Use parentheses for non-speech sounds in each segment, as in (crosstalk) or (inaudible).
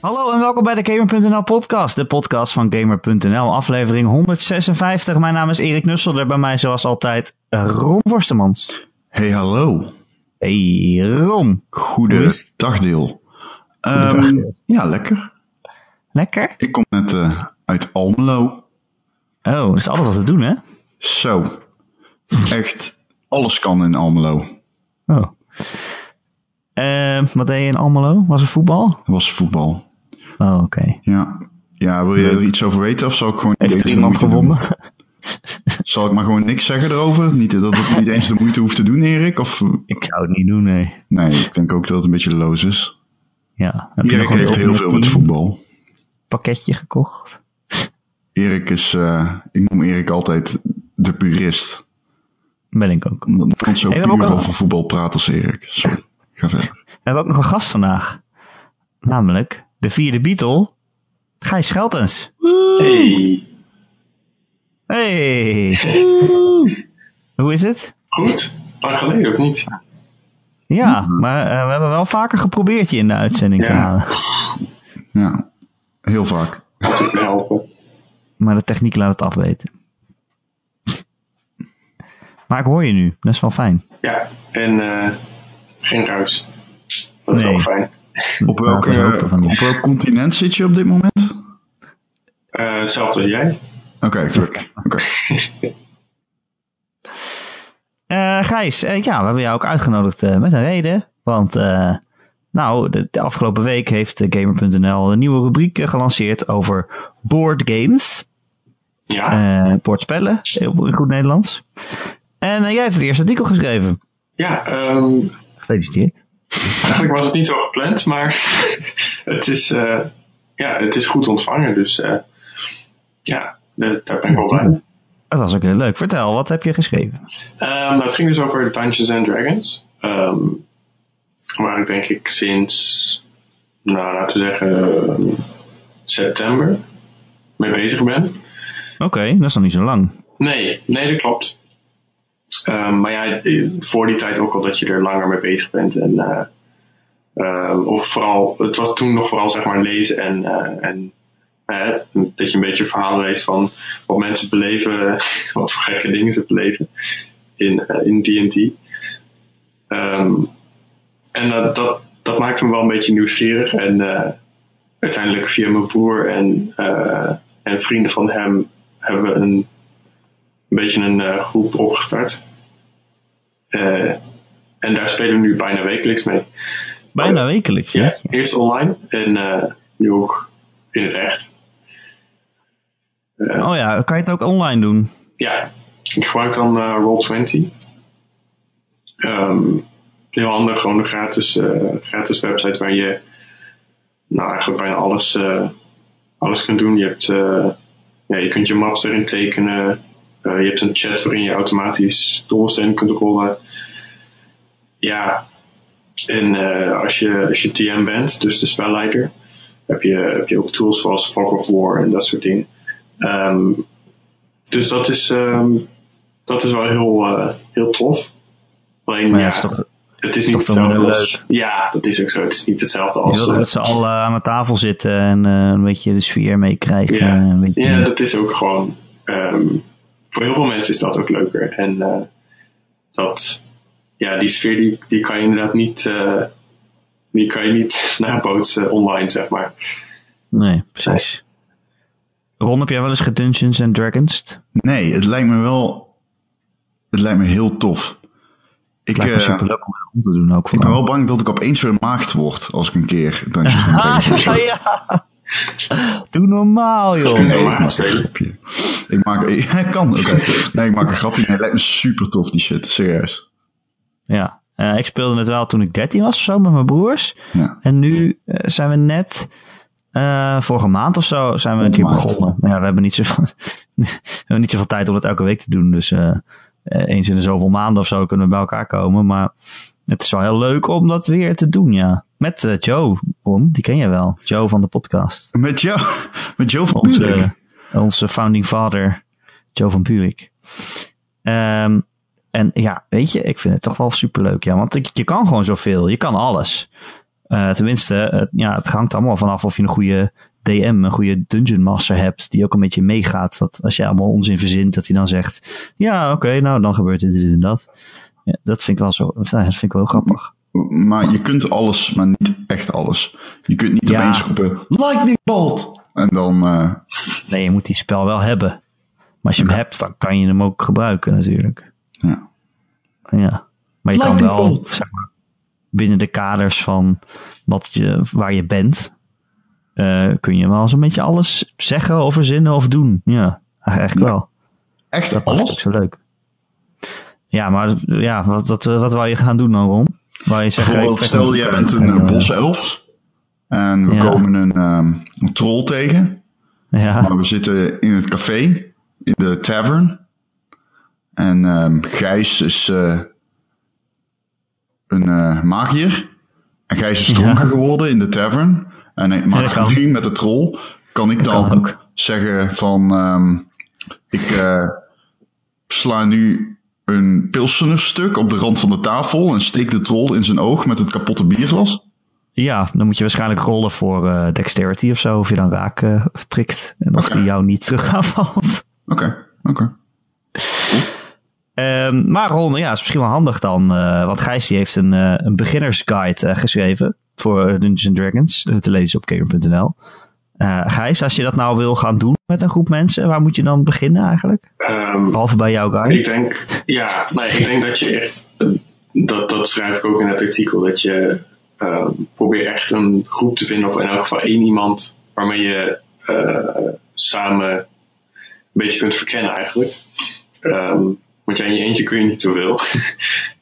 Hallo en welkom bij de Gamer.nl podcast, de podcast van Gamer.nl, aflevering 156. Mijn naam is Erik Nusselder, bij mij zoals altijd Ron Worstemans. Hey, hallo. Hey Ron. Het? Goedendag, Ehm, Deel. ja, lekker. Lekker? Ik kom net eh, uit Almelo. Oh, dat is alles wat te doen hè? Zo. Echt, alles kan in Almelo. Oh. Eh, wat deed je in Almelo? Was er voetbal? Was voetbal. Oh, oké. Ja. Ja, wil je er iets over weten of zal ik gewoon Heeft eens er iemand gewonnen? (laughs) Zal ik maar gewoon niks zeggen erover? Niet dat ik niet eens de moeite hoef te doen, Erik? Of, Ik zou het niet doen, nee. nee, ik denk ook dat het een beetje loos is. Ja. Heb je Erik een heeft heel veel met voetbal. pakketje gekocht? Erik is, eh, ik noem Erik altijd de purist. Ben ik ook. Omdat niemand zo Hey, puur ook over voetbal praat als Erik. Sorry, ga verder. We hebben ook nog een gast vandaag. Namelijk de vierde Beatle, Gijs Scheltens. Hey, Hey! Hoe is het? goed. Lang geleden of niet? Ja, maar eh, we hebben wel vaker geprobeerd je in de uitzending te halen. Ja, heel vaak. Helpen. Maar de techniek laat het afweten. Maar ik hoor je nu, dat is wel fijn. Ja, en eh, geen ruis. Dat is Nee. wel fijn. Op welk, op welk continent zit je op dit moment? Eh Hetzelfde als jij. Oké, gelukkig. (laughs) Oké. Eh Gijs, eh, ja, we hebben jou ook uitgenodigd met een reden. Want, eh, nou, de, de afgelopen week heeft Gamer.nl een nieuwe rubriek gelanceerd over board games. Ja, eh bordspellen, heel in goed Nederlands. En jij hebt het eerste artikel geschreven. ja ehm, Gefeliciteerd. Eigenlijk was het niet zo gepland, maar (laughs) het, is, eh, ja, het is goed ontvangen. Dus eh, ja, de- daar ben ik wel blij mee. Dat was ook heel leuk. Vertel, wat heb je geschreven? Ehm, nou, het ging dus over Dungeons and Dragons. Ehm, waar ik denk ik sinds, nou laten we zeggen, ehm, september mee bezig ben. Oké, dat is nog niet zo lang. Nee, nee, dat klopt. Ehm, maar ja, voor die tijd ook al dat je er langer mee bezig bent. En, eh, ehm, of vooral, het was toen nog vooral zeg maar lezen en, eh, en dat je een beetje verhalen leest van wat mensen beleven, (laughs) wat voor gekke dingen ze beleven in eh, in D&D. Ehm, en dat, dat, maakte me wel een beetje nieuwsgierig. En uiteindelijk via mijn broer en, en vrienden van hem hebben we een, een beetje een eh, groep opgestart. Eh, en daar spelen we nu bijna wekelijks mee. Bijna wekelijks. Ja, jeetje. eerst online en eh, nu ook in het echt. Oh ja, kan je het ook online doen? Ja, ik gebruik dan eh, Roll20. Ehm, heel handig, gewoon een gratis, gratis website waar je nou eigenlijk bijna alles, alles kunt doen. Je, hebt, ja, je kunt je maps erin tekenen. Eh, je hebt een chat waarin je automatisch dobbelstenen kunt rollen. Ja, en eh, als, je, als je TM bent, dus de spelleider, heb je, heb je ook tools zoals Fog of War en dat soort dingen. Ehm, dus dat is, ehm, dat is wel heel, eh, heel tof. Alleen, Maar ja, het is toch, het is niet toch hetzelfde als... Ja, dat is ook zo. Het is niet hetzelfde als... met z'n allen aan de tafel zitten en een beetje de sfeer meekrijgen. Ja. Ja, dat is ook gewoon... ehm, voor heel veel mensen is dat ook leuker. En eh, dat... Ja, die sfeer die, die kan je inderdaad niet... eh, die kan je niet (laughs) nabootsen online, zeg maar. Nee, precies. Ron, heb jij wel eens gedungeons and Dragons? Nee, het lijkt me wel... Het lijkt me heel tof. Ik, Lijkt me eh, superleuk om om te doen ook. ik ben wel bang dat ik opeens weer maagd word als ik een keer Dungeons (laughs) and Dragons (laughs) Ah, ja. (laughs) Doe normaal, joh. ik maak een spelen. grapje. Ik maak... (laughs) Ik kan. Nee, ik maak een grapje. Het lijkt me super tof, die shit. Serieus. Ja, Eh, ik speelde het wel toen ik 13 was of zo met mijn broers. Ja. En nu eh, zijn we net, eh, vorige maand of zo, zijn we een keer begonnen. Maar ja, we hebben niet zoveel, (laughs) we hebben niet zoveel tijd om het elke week te doen. Dus eh, eh, eens in de zoveel maanden of zo kunnen we bij elkaar komen. Maar het is wel heel leuk om dat weer te doen, ja. Met eh, Joe, Ron, die ken je wel. Joe van de podcast. Met jou, (laughs) met Joe van Onze, onze founding father, Joe van Buurik. Ehm, en ja, weet je, ik vind het toch wel superleuk. Ja, want ik- je kan gewoon zoveel. Je kan alles. Eh, tenminste, ja, het hangt allemaal vanaf of je een goede DM, een goede Dungeon Master hebt, die ook een beetje meegaat. Dat als je allemaal onzin verzint, dat hij dan zegt, ja, oké, nou dan gebeurt dit, dit en dat. Ja, dat vind ik wel zo, dat vind ik wel grappig. Maar je kunt alles, maar niet echt alles. Je kunt niet Ja. opeens roepen, lightning bolt! En dan, eh, Nee, je moet die spel wel hebben. Maar als je hem hebt, dan kan je hem ook gebruiken natuurlijk. ja. Ja. Maar je kan wel, bolt. zeg maar, binnen de kaders van wat je, waar je bent, eh, kun je wel zo'n beetje alles zeggen of verzinnen of doen. Ja, eigenlijk Ja. wel. Echt Dat alles? zo leuk. Ja, maar ja, wat, wat, wat wou je gaan doen dan, Ron? Wou je zeggen, Bijvoorbeeld, stel jij bent een en, eh, boself. En we Ja. komen een, ehm, een troll tegen. Ja, Maar we zitten in het café, in de tavern. En ehm, Gijs is eh, een eh, magier. En Gijs is dronken Ja. geworden in de tavern. En hij maakt ruzie met de troll. Kan ik dan zeggen van... ehm, ik sla nu een pilsenerstuk op de rand van de tafel... en steek de troll in zijn oog met het kapotte bierglas? ja, dan moet je waarschijnlijk rollen voor eh, dexterity of zo, of je dan raak eh, prikt. En of die jou niet terug aanvalt. Oké, oké. Ehm, maar Ron, ja, is misschien wel handig dan. eh, want Gijs die heeft een, een beginnersguide geschreven voor Dungeons and Dragons. te lezen op gamer.nl. Gijs, als je dat nou wil gaan doen met een groep mensen, waar moet je dan beginnen eigenlijk? Ehm, Behalve bij jouw guide. Ik denk, ja, nee, ik denk dat je echt, dat, dat schrijf ik ook in het artikel, dat je eh, probeert echt een groep te vinden, of in elk geval één iemand waarmee je eh, samen een beetje kunt verkennen eigenlijk. Ehm, want ja, in je eentje kun je niet zoveel.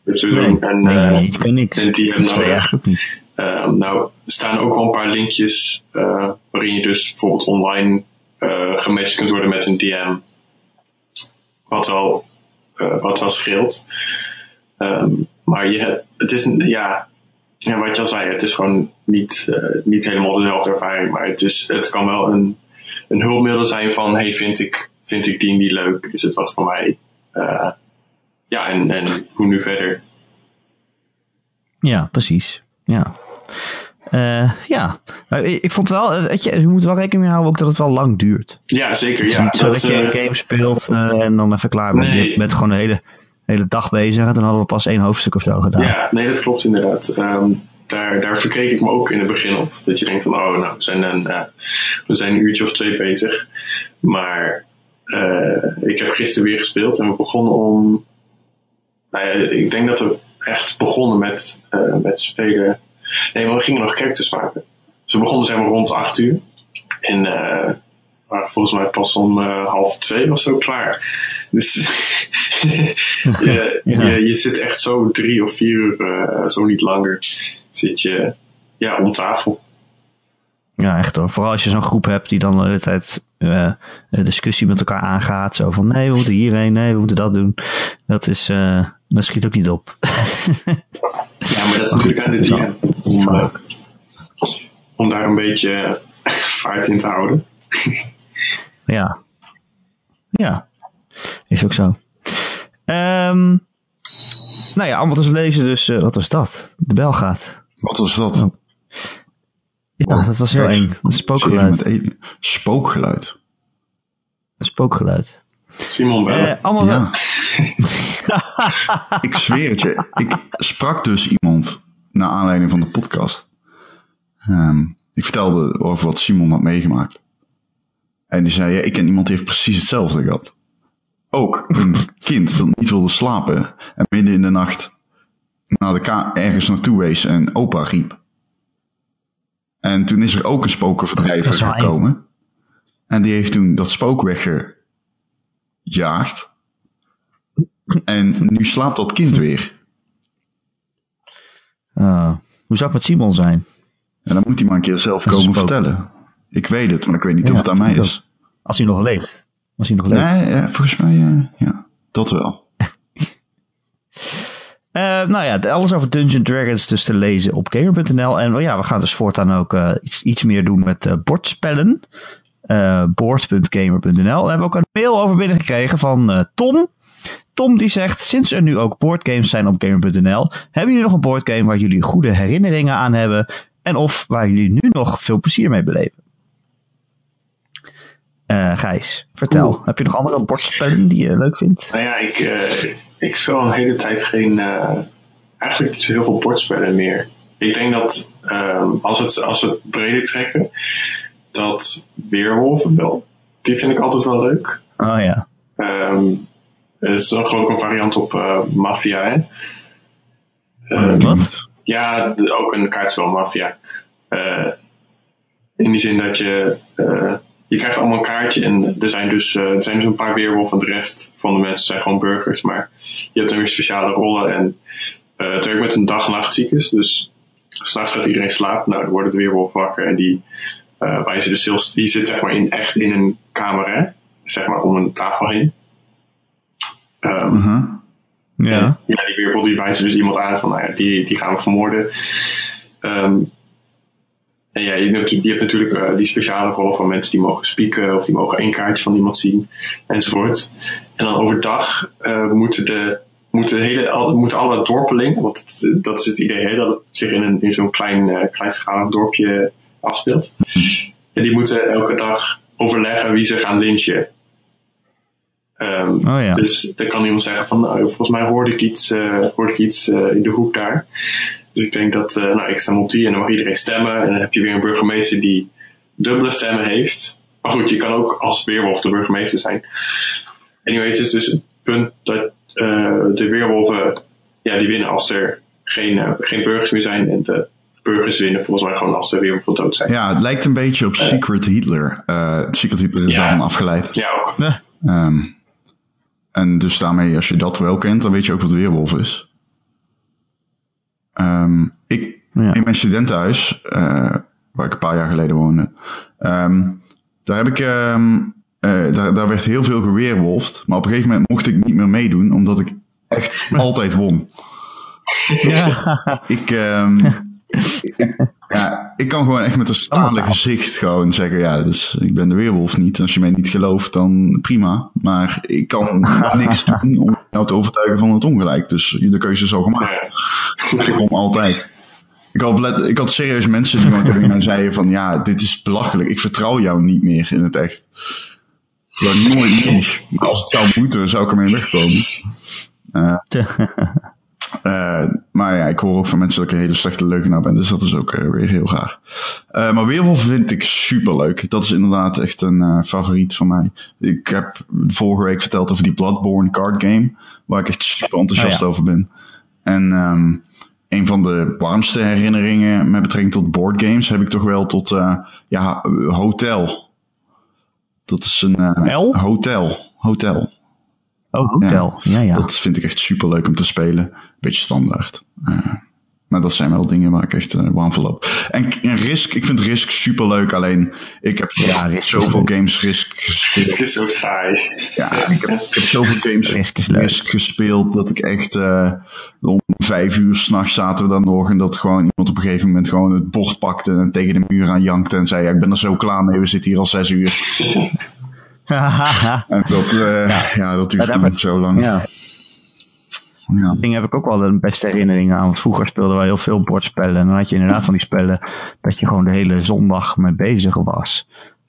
sowieso (laughs) Nee, een, nee, eh, ik niks. eigenlijk niet. Ehm, nou, er staan ook wel een paar linkjes eh, waarin je dus bijvoorbeeld online eh gematcht kunt worden met een DM. Wat wel, eh, wat wel scheelt. Ehm, maar je, het is een, ja, wat je al zei, het is gewoon niet, eh, niet helemaal dezelfde ervaring. Maar het, is, het kan wel een, een hulpmiddel zijn van, hey, vind ik, vind ik die die leuk? Is het wat voor mij? Eh, ja, en, en hoe nu verder? Ja, precies. Ja. Eh, ja, Maar ik vond wel, eh, weet je, je moet wel rekening mee houden ook dat het wel lang duurt. Ja, zeker. Het is Ja, niet zo dat, je eh, een game speelt en dan even klaar bent. Nee. Je bent gewoon de hele, hele dag bezig en dan hadden we pas één hoofdstuk of zo gedaan. Ja, nee, dat klopt inderdaad. Ehm, daar, daar verkeek ik me ook in het begin op. Dat je denkt van, oh, nou, we zijn een, we zijn een uurtje of twee bezig. Maar eh, ik heb gisteren weer gespeeld en we begonnen om... Nou ja, ik denk dat we echt begonnen met, met spelen... Nee, maar we gingen nog characters maken. Dus we begonnen zeg maar rond acht uur. En eh, waren volgens mij pas om eh, half twee was zo klaar. Dus (laughs) je, Ja. je, je zit echt zo drie of vier uur, eh, zo niet langer, zit je ja, om tafel. Ja, echt hoor. Vooral als je zo'n groep hebt die dan de hele tijd discussie met elkaar aangaat. Zo van, nee, we moeten hierheen, nee, we moeten dat doen. Dat is, eh, dat schiet ook niet op. (laughs) Ja, maar dat is natuurlijk aan de Om, eh, om daar een beetje (laughs) vaart in te houden. ja. Ja. Is ook zo. Ehm nou ja, allemaal te lezen dus, eh, wat was dat? De bel gaat. Wat was dat? Oh. Ja, dat was heel eng. Een spookgeluid. alien- Spookgeluid. Een spookgeluid. Simon bellen. Eh, allemaal Ja. (laughs) ik zweer het je. Ik sprak dus iemand naar aanleiding van de podcast. Ehm, ik vertelde over wat Simon had meegemaakt. En die zei, ja, ik ken iemand die heeft precies hetzelfde gehad. Ook een kind dat niet wilde slapen. En midden in de nacht naar de ka ergens naartoe wees en opa riep. En toen is er ook een spokenverdrijver eng. gekomen. En die heeft toen dat spook weggejaagd. En nu slaapt dat kind weer. Ah, hoe zou het met Simon zijn? En dan moet hij maar een keer zelf Dat komen vertellen. Ik weet het, maar ik weet niet Ja, of het aan mij is. Als hij nog leeft. Als hij nog leeft. Nee, ja, volgens mij, eh, ja, dat wel. (laughs) Eh, nou ja, alles over Dungeon Dragons dus te lezen op gamer.nl. En wel ja, we gaan dus voortaan ook eh, iets, iets meer doen met eh, bordspellen. Eh board.gamer.nl. Daar hebben we ook een mail over binnengekregen van Tom. Tom die zegt, sinds er nu ook boardgames zijn op gamer.nl, hebben jullie nog een boardgame waar jullie goede herinneringen aan hebben? en of waar jullie nu nog veel plezier mee beleven. Uh, Gijs, vertel. Heb je nog andere bordspellen die je leuk vindt? Nou ja, ik, uh, ik speel een hele tijd geen. Uh, eigenlijk niet zo heel veel bordspellen meer. Ik denk dat um, als, het, als we het breder trekken, dat Weerwolven wel. Die vind ik altijd wel leuk. Oh ja. Um, het is dan geloof ik een variant op uh, Mafia, hè? Um, Wat? Ja, ook een kaartspel Mafia. Uh, in die zin dat je. Je krijgt allemaal een kaartje en er zijn dus, uh, er zijn dus een paar weerwolven. De rest van de mensen zijn gewoon burgers. Maar je hebt dan weer speciale rollen. En uh, het werkt met een dag-nachtcyclus. Dus s'nachts gaat iedereen slapen. Nou, dan wordt het weerwolf wakker. En die uh, wijzen dus heel, die zit zeg maar in, echt in een kamer, hè? Zeg maar om een tafel heen. Um, uh -huh. Ja. Ja, die weerwolf die wijzen dus iemand aan van, nou ja, die, die gaan we vermoorden. Um, en ja, je hebt, je hebt natuurlijk uh, die speciale rollen van mensen die mogen spieken of die mogen één kaartje van iemand zien enzovoort. En dan overdag uh, moeten de moeten, de hele, al, moeten alle dorpelingen, want het, dat is het idee, hè, dat het zich in, een, in zo'n klein, uh, kleinschalig dorpje afspeelt. En die moeten elke dag overleggen wie ze gaan lynchen. Um, oh ja. Dus dan kan iemand zeggen van, nou, volgens mij hoorde ik iets, hoorde ik iets in de hoek daar. Dus ik denk dat, uh, nou, ik stem op die en dan mag iedereen stemmen. En dan heb je weer een burgemeester die dubbele stemmen heeft. Maar goed, je kan ook als weerwolf de burgemeester zijn. Anyway, het is dus het punt dat de weerwolven, ja, die winnen als er geen, geen burgers meer zijn. En de burgers winnen volgens mij gewoon als de weerwolven dood zijn. Ja, het lijkt een beetje op Secret Hitler. Secret Hitler is Ja. dan afgeleid. Ja, ook. Ja. Um, en dus daarmee, als je dat wel kent, dan weet je ook wat weerwolf is. Um, ik, Ja. in mijn studentenhuis, uh, waar ik een paar jaar geleden woonde, um, daar heb ik, um, uh, daar, daar werd heel veel geweerwolfd. Maar op een gegeven moment mocht ik niet meer meedoen, omdat ik echt (laughs) altijd won. Ja. Ik, (laughs) ja, ik kan gewoon echt met een staande gezicht gewoon zeggen, ja, dus ik ben de weerwolf niet. Als je mij niet gelooft, dan prima. Maar ik kan (laughs) niks doen om jou te overtuigen van het ongelijk. Dus de keuze is al gemaakt. Ik kom altijd. Ik had, ik had serieus mensen die tegen mij zeiden van, ja, dit is belachelijk. Ik vertrouw jou niet meer in het echt. Ja, nooit meer. Maar als het zou moeten, zou ik ermee wegkomen. Uh, (laughs) (laughs) uh, maar ja, ik hoor ook van mensen dat ik een hele slechte leugenaar ben. Dus dat is ook uh, weer heel graag. Uh, maar Weerwolf vind ik super leuk. Dat is inderdaad echt een favoriet van mij. Ik heb vorige week verteld over die Bloodborne card game. Waar ik echt super enthousiast oh, ja. over ben. En um, een van de warmste herinneringen met betrekking tot boardgames heb ik toch wel tot ja, Hotel. Dat is een L? hotel. Hotel. Oh, hotel. Ja, ja, ja. Dat vind ik echt super leuk om te spelen. Beetje standaard. Uh, maar dat zijn wel dingen waar ik echt uh, warm voor loop. En, en Risk, ik vind Risk super leuk. Alleen, ik heb ja, Risk zoveel games Risk gespeeld. Risk is zo saai. Ja, ik heb, ik heb zoveel games Risk, is Risk gespeeld dat ik echt uh, om vijf uur s'nachts zaten we dan nog. En dat gewoon iemand op een gegeven moment gewoon het bord pakte en tegen de muur aan jankte en zei: ja, Ik ben er zo klaar mee, we zitten hier al zes uur. (laughs) en dat, uh, ja. ja. dat duurt niet zo lang. Ja. Ja. Ding heb ik ook wel de beste herinneringen aan. Want vroeger speelden wij heel veel bordspellen. En dan had je inderdaad van die spellen dat je gewoon de hele zondag mee bezig was.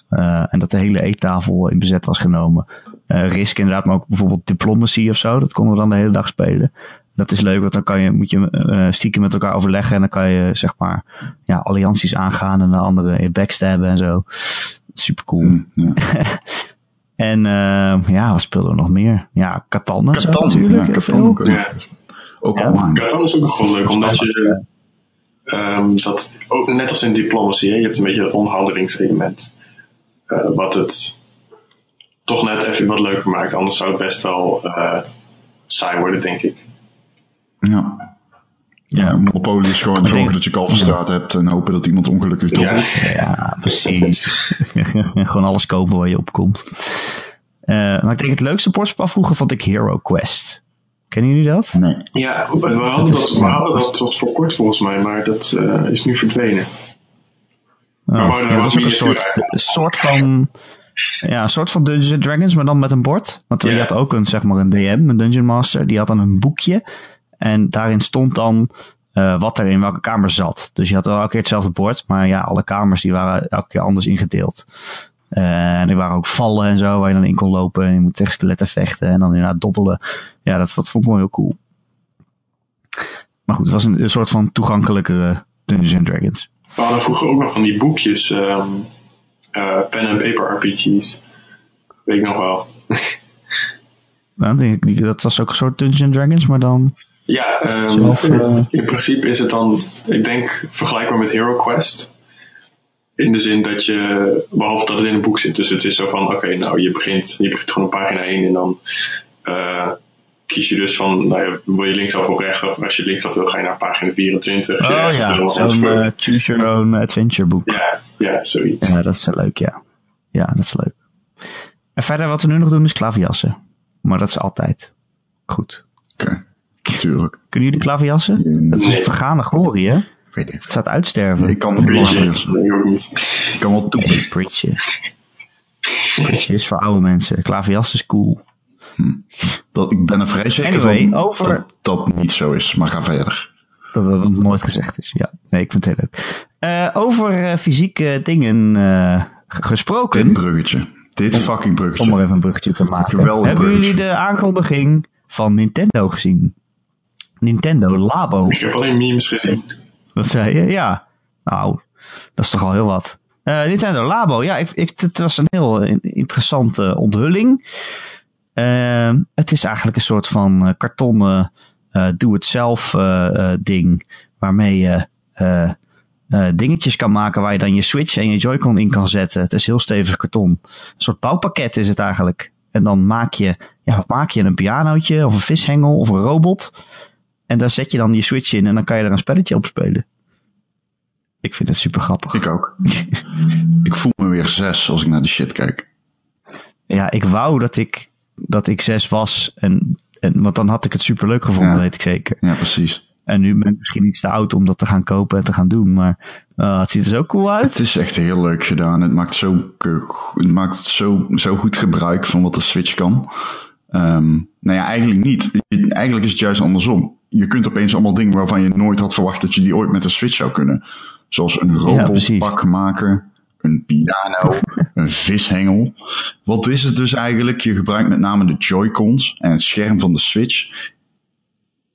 Uh, en dat de hele eettafel in bezet was genomen. Uh, Risk inderdaad, maar ook bijvoorbeeld Diplomacy of zo. Dat konden we dan de hele dag spelen. Dat is leuk, want dan kan je, moet je uh, stiekem met elkaar overleggen. En dan kan je, zeg maar, ja, allianties aangaan en de anderen backstabben en zo. Super cool. Mm, ja. (laughs) En uh, ja, wat speelden we nog meer? Ja, Catan Catan natuurlijk. Ja, Catan ook. Ja. Ook online. Catan is ook nog gewoon leuk, omdat je um, dat, ook net als in diplomacy, hè, je hebt een beetje dat onderhandelingselement. Uh, wat het toch net even wat leuker maakt. Anders zou het best wel uh, saai worden, denk ik. Ja. Ja, Monopoly is gewoon zorgen dat je kalverstraat hebt en hopen dat iemand ongelukkig doet. Ja, ja, precies. (laughs) gewoon alles kopen waar je op komt. Uh, maar ik denk het leukste bordspel vroeger vond ik Hero Quest. Kennen jullie dat? Nee. Ja, we hadden dat, we hadden dat tot voor kort volgens mij, maar dat uh, is nu verdwenen. Oh, maar ja, dat was ook een soort, een soort van... Ja, een soort van Dungeons Dragons, maar dan met een bord. Want je had ook een, zeg maar, een DM, een Dungeon Master. Die had dan een boekje. En daarin stond dan eh, wat er in welke kamer zat. Dus je had wel elke keer hetzelfde bord, maar ja, alle kamers die waren elke keer anders ingedeeld. Eh, en er waren ook vallen en zo waar je dan in kon lopen. En je moet tegen skeletten vechten en dan inderdaad dobbelen. Ja, dat, dat vond ik wel heel cool. Maar goed, het was een, een soort van toegankelijke Dungeons and Dragons. We hadden vroeger ook nog van die boekjes, ehm eh, pen and paper RPG's. Weet ik nog wel. (laughs) Nou, die- die- dat was ook een soort Dungeons and Dragons, maar dan... Ja, ehm, Zelf, eh, in principe is het dan, ik denk, vergelijkbaar met Hero Quest. In de zin dat je, behalve dat het in een boek zit. Dus het is zo van, oké, nou, je begint, je begint gewoon op pagina 1 en dan eh, kies je dus van, nou ja, wil je linksaf of rechtsaf? Als je linksaf wil, ga je naar pagina 24. Als je Oh ja, zo'n eh, choose your own adventure boek. ja, ja, zoiets. Ja, dat is leuk, ja. Ja, dat is leuk. En verder wat we nu nog doen is klaverjassen. Maar dat is altijd goed. Oké, Kunnen jullie klaverjassen? Dat is een Nee. vergane glorie, hè? Weet ik. Het staat uitsterven. Ik kan lachen. nee, ook niet. Ik kan wel toe. Bridge. Bridge is voor oude mensen. Klaverjas is cool. Dat, ik ben er vrij zeker Anyway, van over- dat dat niet zo is. Maar ga verder. Dat dat nog nooit gezegd is. Ja, nee, ik vind het heel leuk. Eh, over eh, fysieke dingen eh, gesproken. Dit bruggetje. Dit fucking bruggetje. Om er even een bruggetje te maken. Geweldig Hebben bruggetje. jullie de aankondiging van Nintendo gezien? Nintendo Labo. Ik heb alleen memes gezien. Wat zei je? Ja. Nou, dat is toch al heel wat. Eh, Nintendo Labo, ja, ik, ik, het was een heel in- interessante onthulling. Eh, het is eigenlijk een soort van eh, kartonnen eh, doe-het-zelf eh, eh, ding. Waarmee je dingetjes kan maken waar je dan je Switch en je Joy-Con in kan zetten. Het is heel stevig karton. Een soort bouwpakket is het eigenlijk. En dan maak je, ja, wat maak je? Een pianootje of een vishengel of een robot. En daar zet je dan je Switch in en dan kan je er een spelletje op spelen. Ik vind het super grappig. Ik ook. ik voel me weer zes als ik naar die shit kijk. Ja, ik wou dat ik, dat ik zes was. En, en, want dan had ik het super leuk gevonden, Ja. weet ik zeker. Ja, precies. En nu ben ik misschien iets te oud om dat te gaan kopen en te gaan doen. Maar eh, het ziet er zo cool Het uit. is echt heel leuk gedaan. Het maakt zo, het maakt zo, zo goed gebruik van wat de Switch kan. Ehm, nou ja, eigenlijk niet. Eigenlijk is het juist andersom. Je kunt opeens allemaal dingen waarvan je nooit had verwacht dat je die ooit met de Switch zou kunnen. Zoals een robotpak maken, een piano, (laughs) een vishengel. Wat is het dus eigenlijk? Je gebruikt met name de Joy-Cons en het scherm van de Switch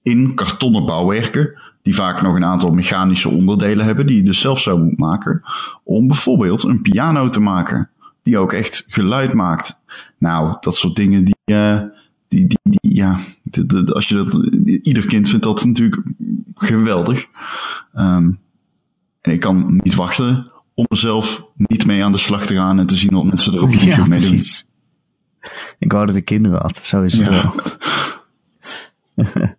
in kartonnen bouwwerken, die vaak nog een aantal mechanische onderdelen hebben, die je dus zelf zou moeten maken, om bijvoorbeeld een piano te maken, die ook echt geluid maakt. Nou, dat soort dingen die, eh, die, die, die ja, de- de- de- als je dat, ieder kind vindt dat natuurlijk geweldig. Ehm, en ik kan niet wachten om er zelf niet mee aan de slag te gaan en te zien wat mensen er op YouTube (laughs) Ja, mee doen. Ik wou dat ik kinderen had. Zo is het Ja. wel. (laughs)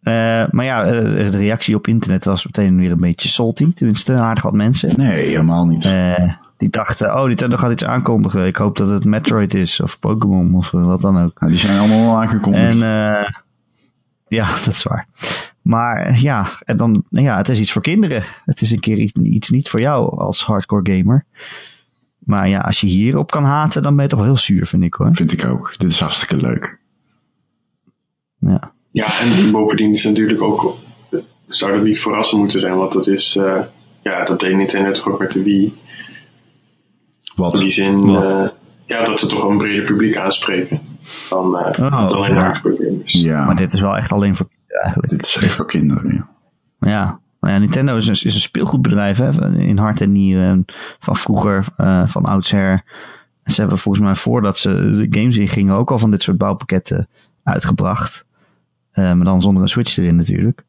Eh, maar ja, eh, de reactie op internet was meteen weer een beetje salty. Tenminste, aardig wat mensen. Nee, helemaal niet. Eh, die dachten, oh, Nintendo gaat iets aankondigen. Ik hoop dat het Metroid is, of Pokémon, of eh, wat dan ook. Nou, die zijn allemaal al aangekondigd. En eh, ja, (laughs) dat is waar. Maar ja, en dan, ja, het is iets voor kinderen. Het is een keer iets, iets niet voor jou als hardcore gamer. Maar ja, als je hierop kan haten, dan ben je toch wel heel zuur, vind ik hoor. Vind ik ook. Dit is hartstikke leuk. Ja, Ja, en bovendien is het natuurlijk ook, zou dat niet verrassend moeten zijn, want dat is, eh, ja, dat deed Nintendo toch ook met de Wii. Wat? In die zin, Wat? eh, ja, dat ze toch een breder publiek aanspreken dan, eh Oh, dan alleen ja. hardcore gamers. Ja, maar dit is wel echt alleen voor kinderen eigenlijk. dit is echt voor kinderen. Ja. Ja, nou ja, Nintendo is een, is een speelgoedbedrijf hè, in hart en nieren. Van vroeger, eh, van oudsher. Ze hebben volgens mij voordat ze de games ingingen ook al van dit soort bouwpakketten uitgebracht. Eh, maar dan zonder een Switch erin natuurlijk.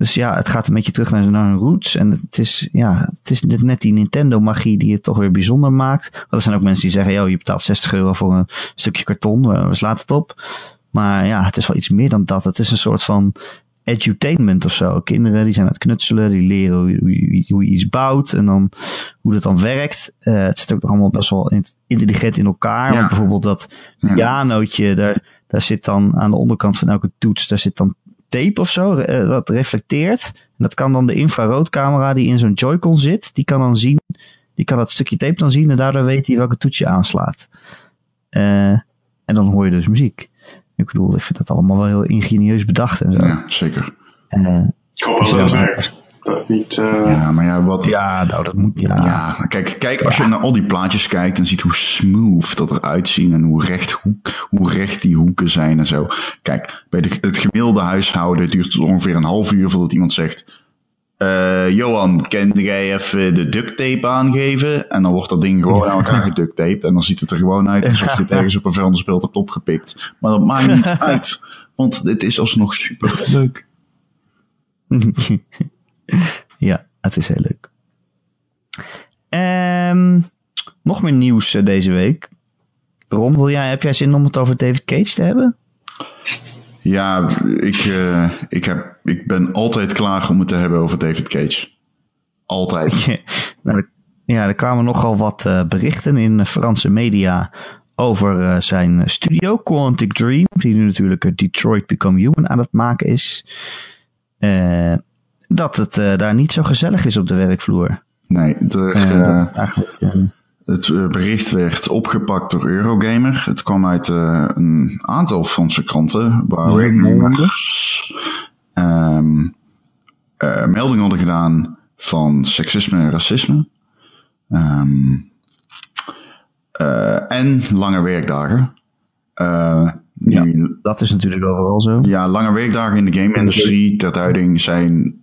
Dus ja, het gaat een beetje terug naar, naar hun roots. En het is, ja, het is net- die Nintendo-magie die het toch weer bijzonder maakt. Want er zijn ook mensen die zeggen, joh, je betaalt 60 euro voor een stukje karton. eh, We slaat het op. Maar ja, het is wel iets meer dan dat. Het is een soort van edutainment of zo. Kinderen die zijn aan het knutselen, die leren hoe, hoe, je- hoe je iets bouwt en dan hoe dat dan werkt. Eh, het zit ook nog allemaal best wel in- intelligent in elkaar. Ja. Want bijvoorbeeld dat pianootje, daar, daar zit dan aan de onderkant van elke toets, daar zit dan tape of zo, eh, dat reflecteert. En dat kan dan de infraroodcamera die in zo'n Joy-Con zit, die kan dan zien, die kan dat stukje tape dan zien en daardoor weet hij welke toets je aanslaat. Eh, en dan hoor je dus muziek. Ik bedoel, ik vind dat allemaal wel heel ingenieus bedacht en zo. ja, zeker. Eh, Ik hoop dat het werkt. Dat het niet... eh, Ja, maar ja, wat... Ja, nou, dat moet. Ja. Ja, kijk, kijk als je naar al die plaatjes kijkt en ziet hoe smooth dat eruit zien en hoe recht, hoe, hoe recht die hoeken zijn en zo. Kijk, bij de, het gemiddelde huishouden duurt het ongeveer een half uur voordat iemand zegt, eh Johan, kan jij even de duct tape aangeven? En dan wordt dat ding gewoon aan elkaar geduct tape en dan ziet het er gewoon uit alsof je het ergens op een vuilnisbelt hebt opgepikt. Maar dat maakt niet (laughs) uit, want dit is alsnog super leuk. (laughs) ja, het is heel leuk. Ehm, nog meer nieuws eh, deze week. Ron, wil jij, heb jij zin om het over David Cage te hebben? Ja, ik, eh, ik, heb, ik ben altijd klaar om het te hebben over David Cage. Altijd. (laughs) nou, er- ja, er kwamen nogal wat eh, berichten in Franse media over zijn studio Quantic Dream, die nu natuurlijk Detroit Become Human aan het maken is. Dat het eh, daar niet zo gezellig is op de werkvloer. Nee, er, Eh, eh, eigenlijk, het bericht werd opgepakt door Eurogamer. Het kwam uit een aantal Franse kranten. Waar Monde. ehm, eh, melding hadden gedaan van seksisme en racisme. Ehm, eh, en lange werkdagen. Eh, Ja. dat is natuurlijk overal zo. Ja, lange werkdagen in de game-industrie ter duiding zijn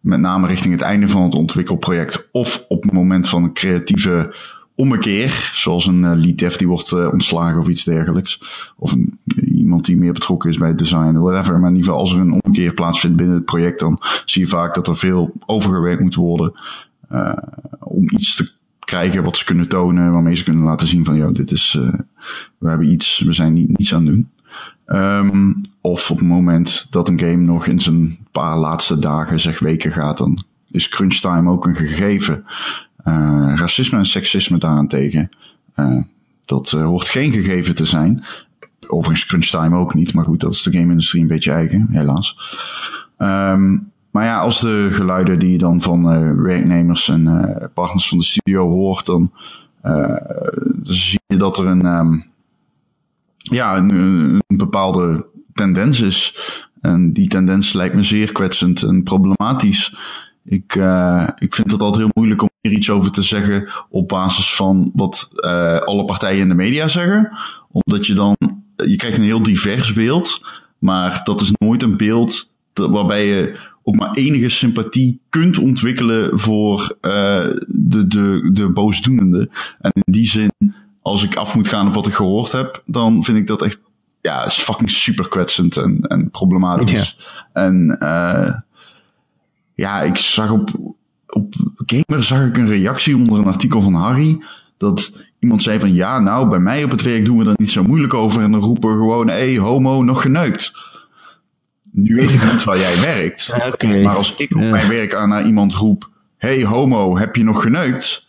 met name richting het einde van het ontwikkelproject of op het moment van een creatieve ommekeer, zoals een eh, lead dev die wordt eh, ontslagen of iets dergelijks. Of een, iemand die meer betrokken is bij het design, whatever. Maar in ieder geval, als er een ommekeer plaatsvindt binnen het project, dan zie je vaak dat er veel overgewerkt moet worden eh, om iets te krijgen wat ze kunnen tonen, waarmee ze kunnen laten zien van, joh, dit is, eh, we hebben iets, we zijn niet, niets aan het doen. Ehm, of op het moment dat een game nog in zijn paar laatste dagen, zeg weken gaat, dan is crunch time ook een gegeven. Eh, racisme en seksisme daarentegen, eh, dat eh, hoort geen gegeven te zijn. Overigens crunch time ook niet, maar goed, dat is de game-industrie een beetje eigen, helaas. Ehm, maar ja, als de geluiden die je dan van werknemers en partners van de studio hoort, dan dan zie je dat er een, ehm, ja, een, bepaalde tendens is. En die tendens lijkt me zeer kwetsend en problematisch. Ik, eh, ik vind het altijd heel moeilijk om hier iets over te zeggen op basis van wat eh, alle partijen in de media zeggen. Omdat je dan, je krijgt een heel divers beeld, maar dat is nooit een beeld waarbij je ook maar enige sympathie kunt ontwikkelen voor eh, de, de, de boosdoenende. En in die zin, als ik af moet gaan op wat ik gehoord heb, dan vind ik dat echt ja, is fucking super kwetsend en, en problematisch. En eh ja, ik zag op, op Gamer zag ik een reactie onder een artikel van Harry. Dat iemand zei van ja, nou, bij mij op het werk doen we er niet zo moeilijk over. En dan roepen we gewoon, hé, hey, homo, nog geneukt. Nu weet ik niet waar jij werkt. Maar als ik op Ja. mijn werk aan naar iemand roep: Hey homo, heb je nog geneukt?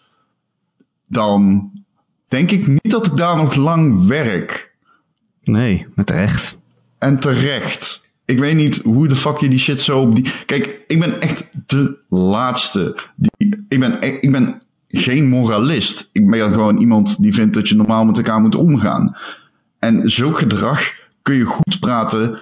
Dan denk ik niet dat ik daar nog lang werk. Nee, met recht. En terecht. Ik weet niet hoe de fuck je die shit zo op die. Kijk, ik ben echt de laatste. Die... Ik, ben, e- ik ben geen moralist. Ik ben gewoon iemand die vindt dat je normaal met elkaar moet omgaan. En zulk gedrag kun je goed praten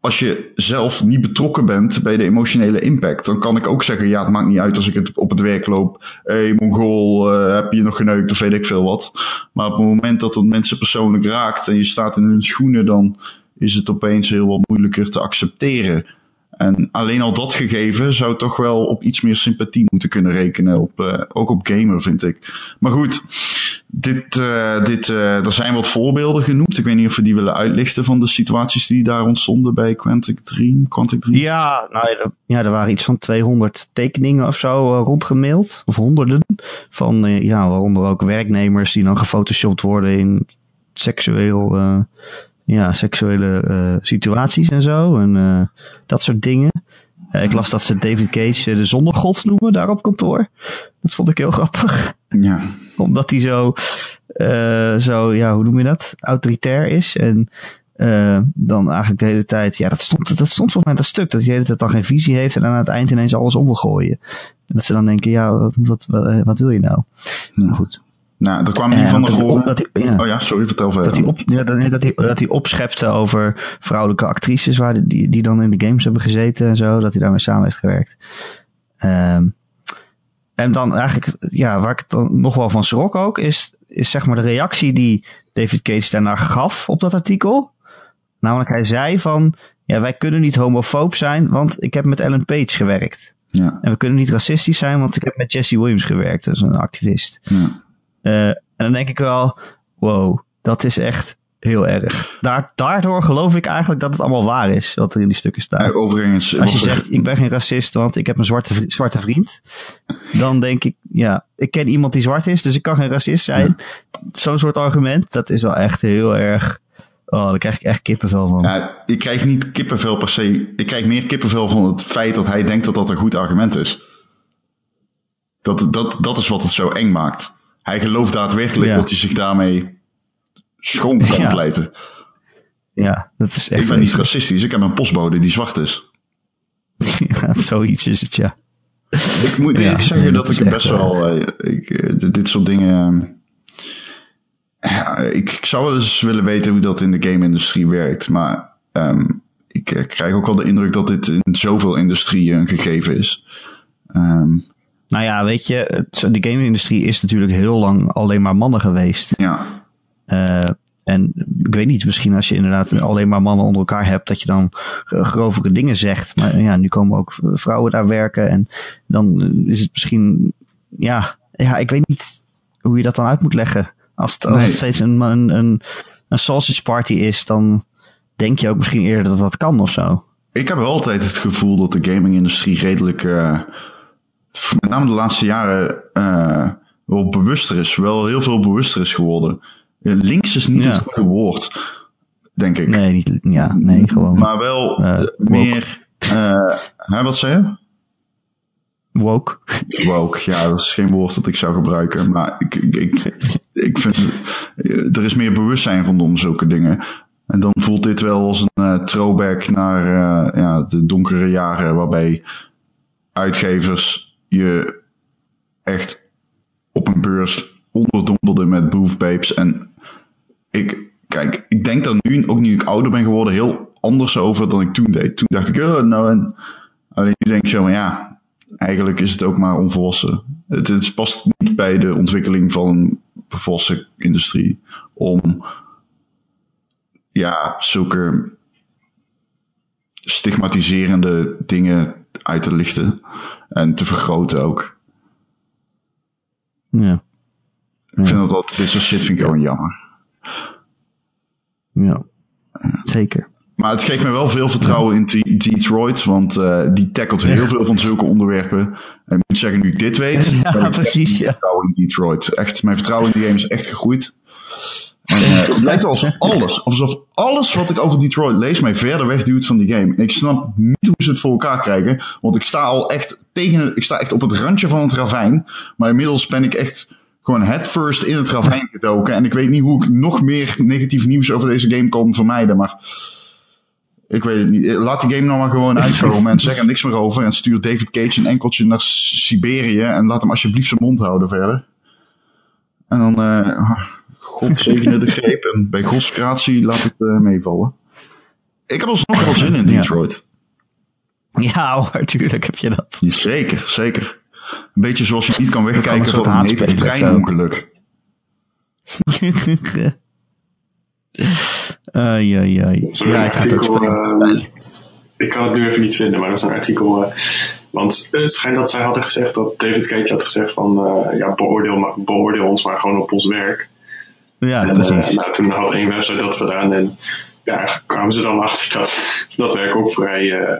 als je zelf niet betrokken bent bij de emotionele impact, dan kan ik ook zeggen, ja, het maakt niet uit als ik het op het werk loop. Hé, Mongool, eh, heb je nog geneukt of weet ik veel wat. Maar op het moment dat het mensen persoonlijk raakt en je staat in hun schoenen, dan is het opeens heel wat moeilijker te accepteren. En alleen al dat gegeven zou toch wel op iets meer sympathie moeten kunnen rekenen. Op, uh, ook op gamer, vind ik. Maar goed, dit, uh, dit, uh, er zijn wat voorbeelden genoemd. Ik weet niet of we die willen uitlichten van de situaties die daar ontstonden bij Quantic Dream. Quantic Dream. Ja, nou, er, ja, er waren iets van 200 tekeningen of zo uh, rondgemaild. Of honderden. Van, ja, waaronder ook werknemers die dan gefotoshopt worden in seksueel, ja, seksuele situaties en zo. En dat soort dingen. Ik las dat ze David Cage de zondergod noemen daar op kantoor. Dat vond ik heel grappig. Ja. Omdat hij zo, uh, zo, ja, hoe noem je dat? Autoritair is. En uh, dan eigenlijk de hele tijd, ja, dat stond, dat stond volgens mij dat stuk. Dat hij de hele tijd dan geen visie heeft en aan het eind ineens alles om wil gooien. En dat ze dan denken, ja, wat, wat, wat wil je nou? Ja. Goed. Nou, er kwam hier van de horen. hij- ja. Oh ja, sorry, vertel verder. Dat hij, op, ja, dat, hij, dat hij opschepte over vrouwelijke actrices waar die- die, die dan in de games hebben gezeten en zo. Dat hij daarmee samen heeft gewerkt. Ehm, en dan eigenlijk, ja, waar ik dan nog wel van schrok ook, is, is zeg maar de reactie die David Cage daarna gaf op dat artikel. Namelijk, hij zei van, ja, wij kunnen niet homofoob zijn, want ik heb met Ellen Page gewerkt. Ja, En we kunnen niet racistisch zijn, want ik heb met Jesse Williams gewerkt, dat is een activist. ja. Eh, en dan denk ik wel, wow, dat is echt heel erg. Daar, daardoor geloof ik eigenlijk dat het allemaal waar is, wat er in die stukken staat. Eh, overigens, Als je zegt, ik ben geen racist, want ik heb een zwarte, vri- zwarte vriend. Dan denk ik, ja, ik ken iemand die zwart is, dus ik kan geen racist zijn. Zo'n soort argument, dat is wel echt heel erg... Oh, daar krijg ik echt kippenvel van. Ja, ik krijg niet kippenvel per se. Ik krijg meer kippenvel van het feit dat hij denkt dat dat een goed argument is. Dat, dat, dat is wat het zo eng maakt. Hij gelooft daadwerkelijk Ja. dat hij zich daarmee schoon kan Ja. pleiten. Ja, dat is echt Ik ben niet racistisch, ik heb een postbode die zwart is. (laughs) Ja, zoiets is het, ja. Ik moet Ja, zeggen dat dat ik best wel... eh, ik, eh, dit, soort dingen... eh, ja, ik, ik zou wel eens willen weten hoe dat in de game-industrie werkt. Maar ehm, ik eh, krijg ook wel de indruk dat dit in zoveel industrieën een gegeven is. Ehm, Nou ja, weet je, het- de game-industrie is natuurlijk heel lang alleen maar mannen geweest. ja, en ik weet niet, misschien als je inderdaad alleen maar mannen onder elkaar hebt, dat je dan grovere dingen zegt. Maar ja, nu komen ook vrouwen daar werken en dan eh, is het misschien, ja, ja, ik weet niet hoe je dat dan uit moet leggen. Als het, als Nee. het steeds een, een, een, een sausage party is, dan denk je ook misschien eerder dat dat kan of zo. ik heb wel altijd het gevoel dat de gaming-industrie redelijk... eh, met name de laatste jaren eh, wel bewuster is. Wel heel veel bewuster is geworden. Links is niet Ja. het goede woord, denk ik. Nee, niet, ja, nee, gewoon Maar wel Eh, eh, meer. hè, wat zei je? woke. Woke. Ja, dat is geen woord dat ik zou gebruiken. Maar ik, ik, ik, ik vind. Er is meer bewustzijn rondom zulke dingen. En dan voelt dit wel als een throwback naar ja, de donkere jaren. Waarbij uitgevers je echt op een beurs onderdomperden met boofbabes. En ik, kijk, ik denk daar nu, ook nu ik ouder ben geworden, heel anders over dan ik toen deed. Toen dacht ik, oh, nou en. Alleen nu denk ik zo van ja, eigenlijk is het ook maar onvolwassen. Het, het past niet bij de ontwikkeling van een volwassen industrie om ja, zulke stigmatiserende dingen uit te lichten en te vergroten ook. Ja, Ik vind dat, dat dit soort shit vind ik gewoon jammer. Ja, zeker. Maar het geeft me wel veel vertrouwen in De- Detroit, want eh, die tackelt heel veel van zulke onderwerpen. En ik moet zeggen, nu ik dit weet, (laughs) Ja, precies, ja. vertrouwen in Detroit. Echt, mijn vertrouwen in die game is echt gegroeid. En, eh, het lijkt alsof alles, alsof alles wat ik over Detroit lees mij verder wegduwt van die game. En ik snap niet hoe ze het voor elkaar krijgen, want ik sta al echt tegen, ik sta echt op het randje van het ravijn. Maar inmiddels ben ik echt gewoon headfirst in het ravijn gedoken. En ik weet niet hoe ik nog meer negatief nieuws over deze game kan vermijden, maar ik weet het niet. Laat die game nou maar gewoon uitkomen en zeg er niks meer over. En stuur David Cage een enkeltje naar Siberië en laat hem alsjeblieft zijn mond houden verder. En dan, eh God zegene de greep en bij Gods gratie laat het eh, meevallen. Ik heb alsnog wel zin in Ja. Detroit. Ja hoor, tuurlijk heb je dat. Zeker, zeker. Een beetje zoals je niet kan wegkijken van een hevig treinongeluk. (laughs) Ai, ai, ai. Sorry, Ja, ik artikel, spelen. eh, ik kan het nu even niet vinden, maar dat is een artikel. eh, want het schijnt dat zij hadden gezegd dat David Cage had gezegd van eh, ja, beoordeel, maar, beoordeel ons maar gewoon op ons werk. Ja, en, precies. nou, toen had één website dat gedaan en ja, kwamen ze dan achter dat dat werk ook vrij, eh,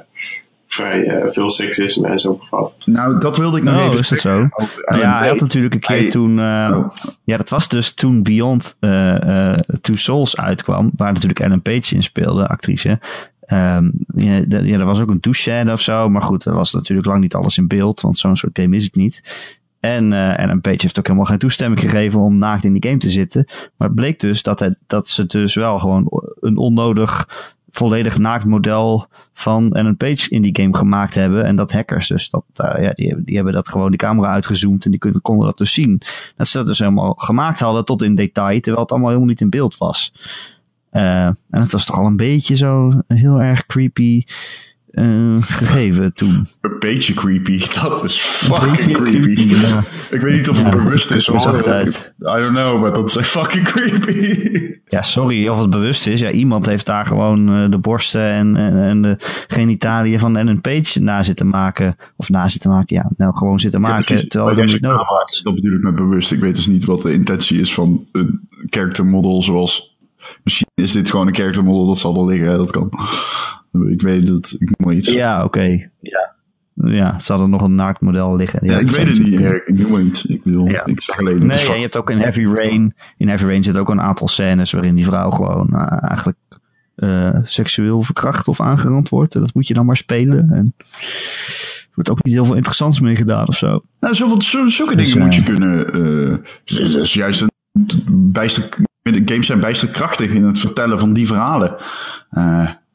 vrij eh, veel seksisme en zo bevat. Nou, dat wilde ik nog Oh, even is dat zo? Over Nou ja, hij had natuurlijk een keer Hij- toen... eh, Oh. Ja, dat was dus toen Beyond eh, eh, Two Souls uitkwam, waar natuurlijk Ellen Page in speelde, actrice. Ehm, ja, ja, er was ook een douche of zo, maar goed, er was natuurlijk lang niet alles in beeld, want zo'n soort game is het niet. En eh Ellen Page heeft ook helemaal geen toestemming gegeven om naakt in die game te zitten. Maar het bleek dus dat, hij, dat ze dus wel gewoon een onnodig volledig naakt model van Ellen Page in die game gemaakt hebben. En dat hackers dus, dat, uh, ja, die, die hebben dat gewoon die camera uitgezoomd en die konden, konden dat dus zien. Dat ze dat dus helemaal gemaakt hadden tot in detail, terwijl het allemaal helemaal niet in beeld was. Uh, en het was toch al een beetje zo heel erg creepy uh, gegeven toen. Een beetje creepy. (laughs) Dat is fucking creepy. creepy ja. Ik weet niet of het ja, bewust is. Hoor. Het I don't know, maar dat is fucking creepy. (laughs) Ja, sorry of het bewust is. Ja, iemand heeft daar gewoon uh, de borsten en, en, en, de genitaliën van Ellen Page na zitten maken. Of na zitten maken, ja. Nou, gewoon zitten maken. Ja, terwijl het niet nodig was. Dat bedoel ik met bewust. Ik weet dus niet wat de intentie is van een character model zoals... Misschien is dit gewoon een character model, dat zal er liggen. Dat kan. Ik weet het, ik noem iets. Ja, oké. Okay. Ja. Ja, ze hadden nog een naaktmodel liggen. Ja, ik weet het niet, Erik. Ik noem iets. Ik bedoel, ja. ik zeg alleen... Nee, ja, je hebt ook in Heavy Rain... In Heavy Rain zit ook een aantal scènes waarin die vrouw gewoon uh, eigenlijk uh, seksueel verkracht of aangerand wordt. Dat moet je dan maar spelen. En er wordt ook niet heel veel interessants mee gedaan of zo. Nou, zoveel, zo, zulke dus, dingen moet je kunnen... Uh, juist een bijster, games zijn bijster krachtig in het vertellen van die verhalen.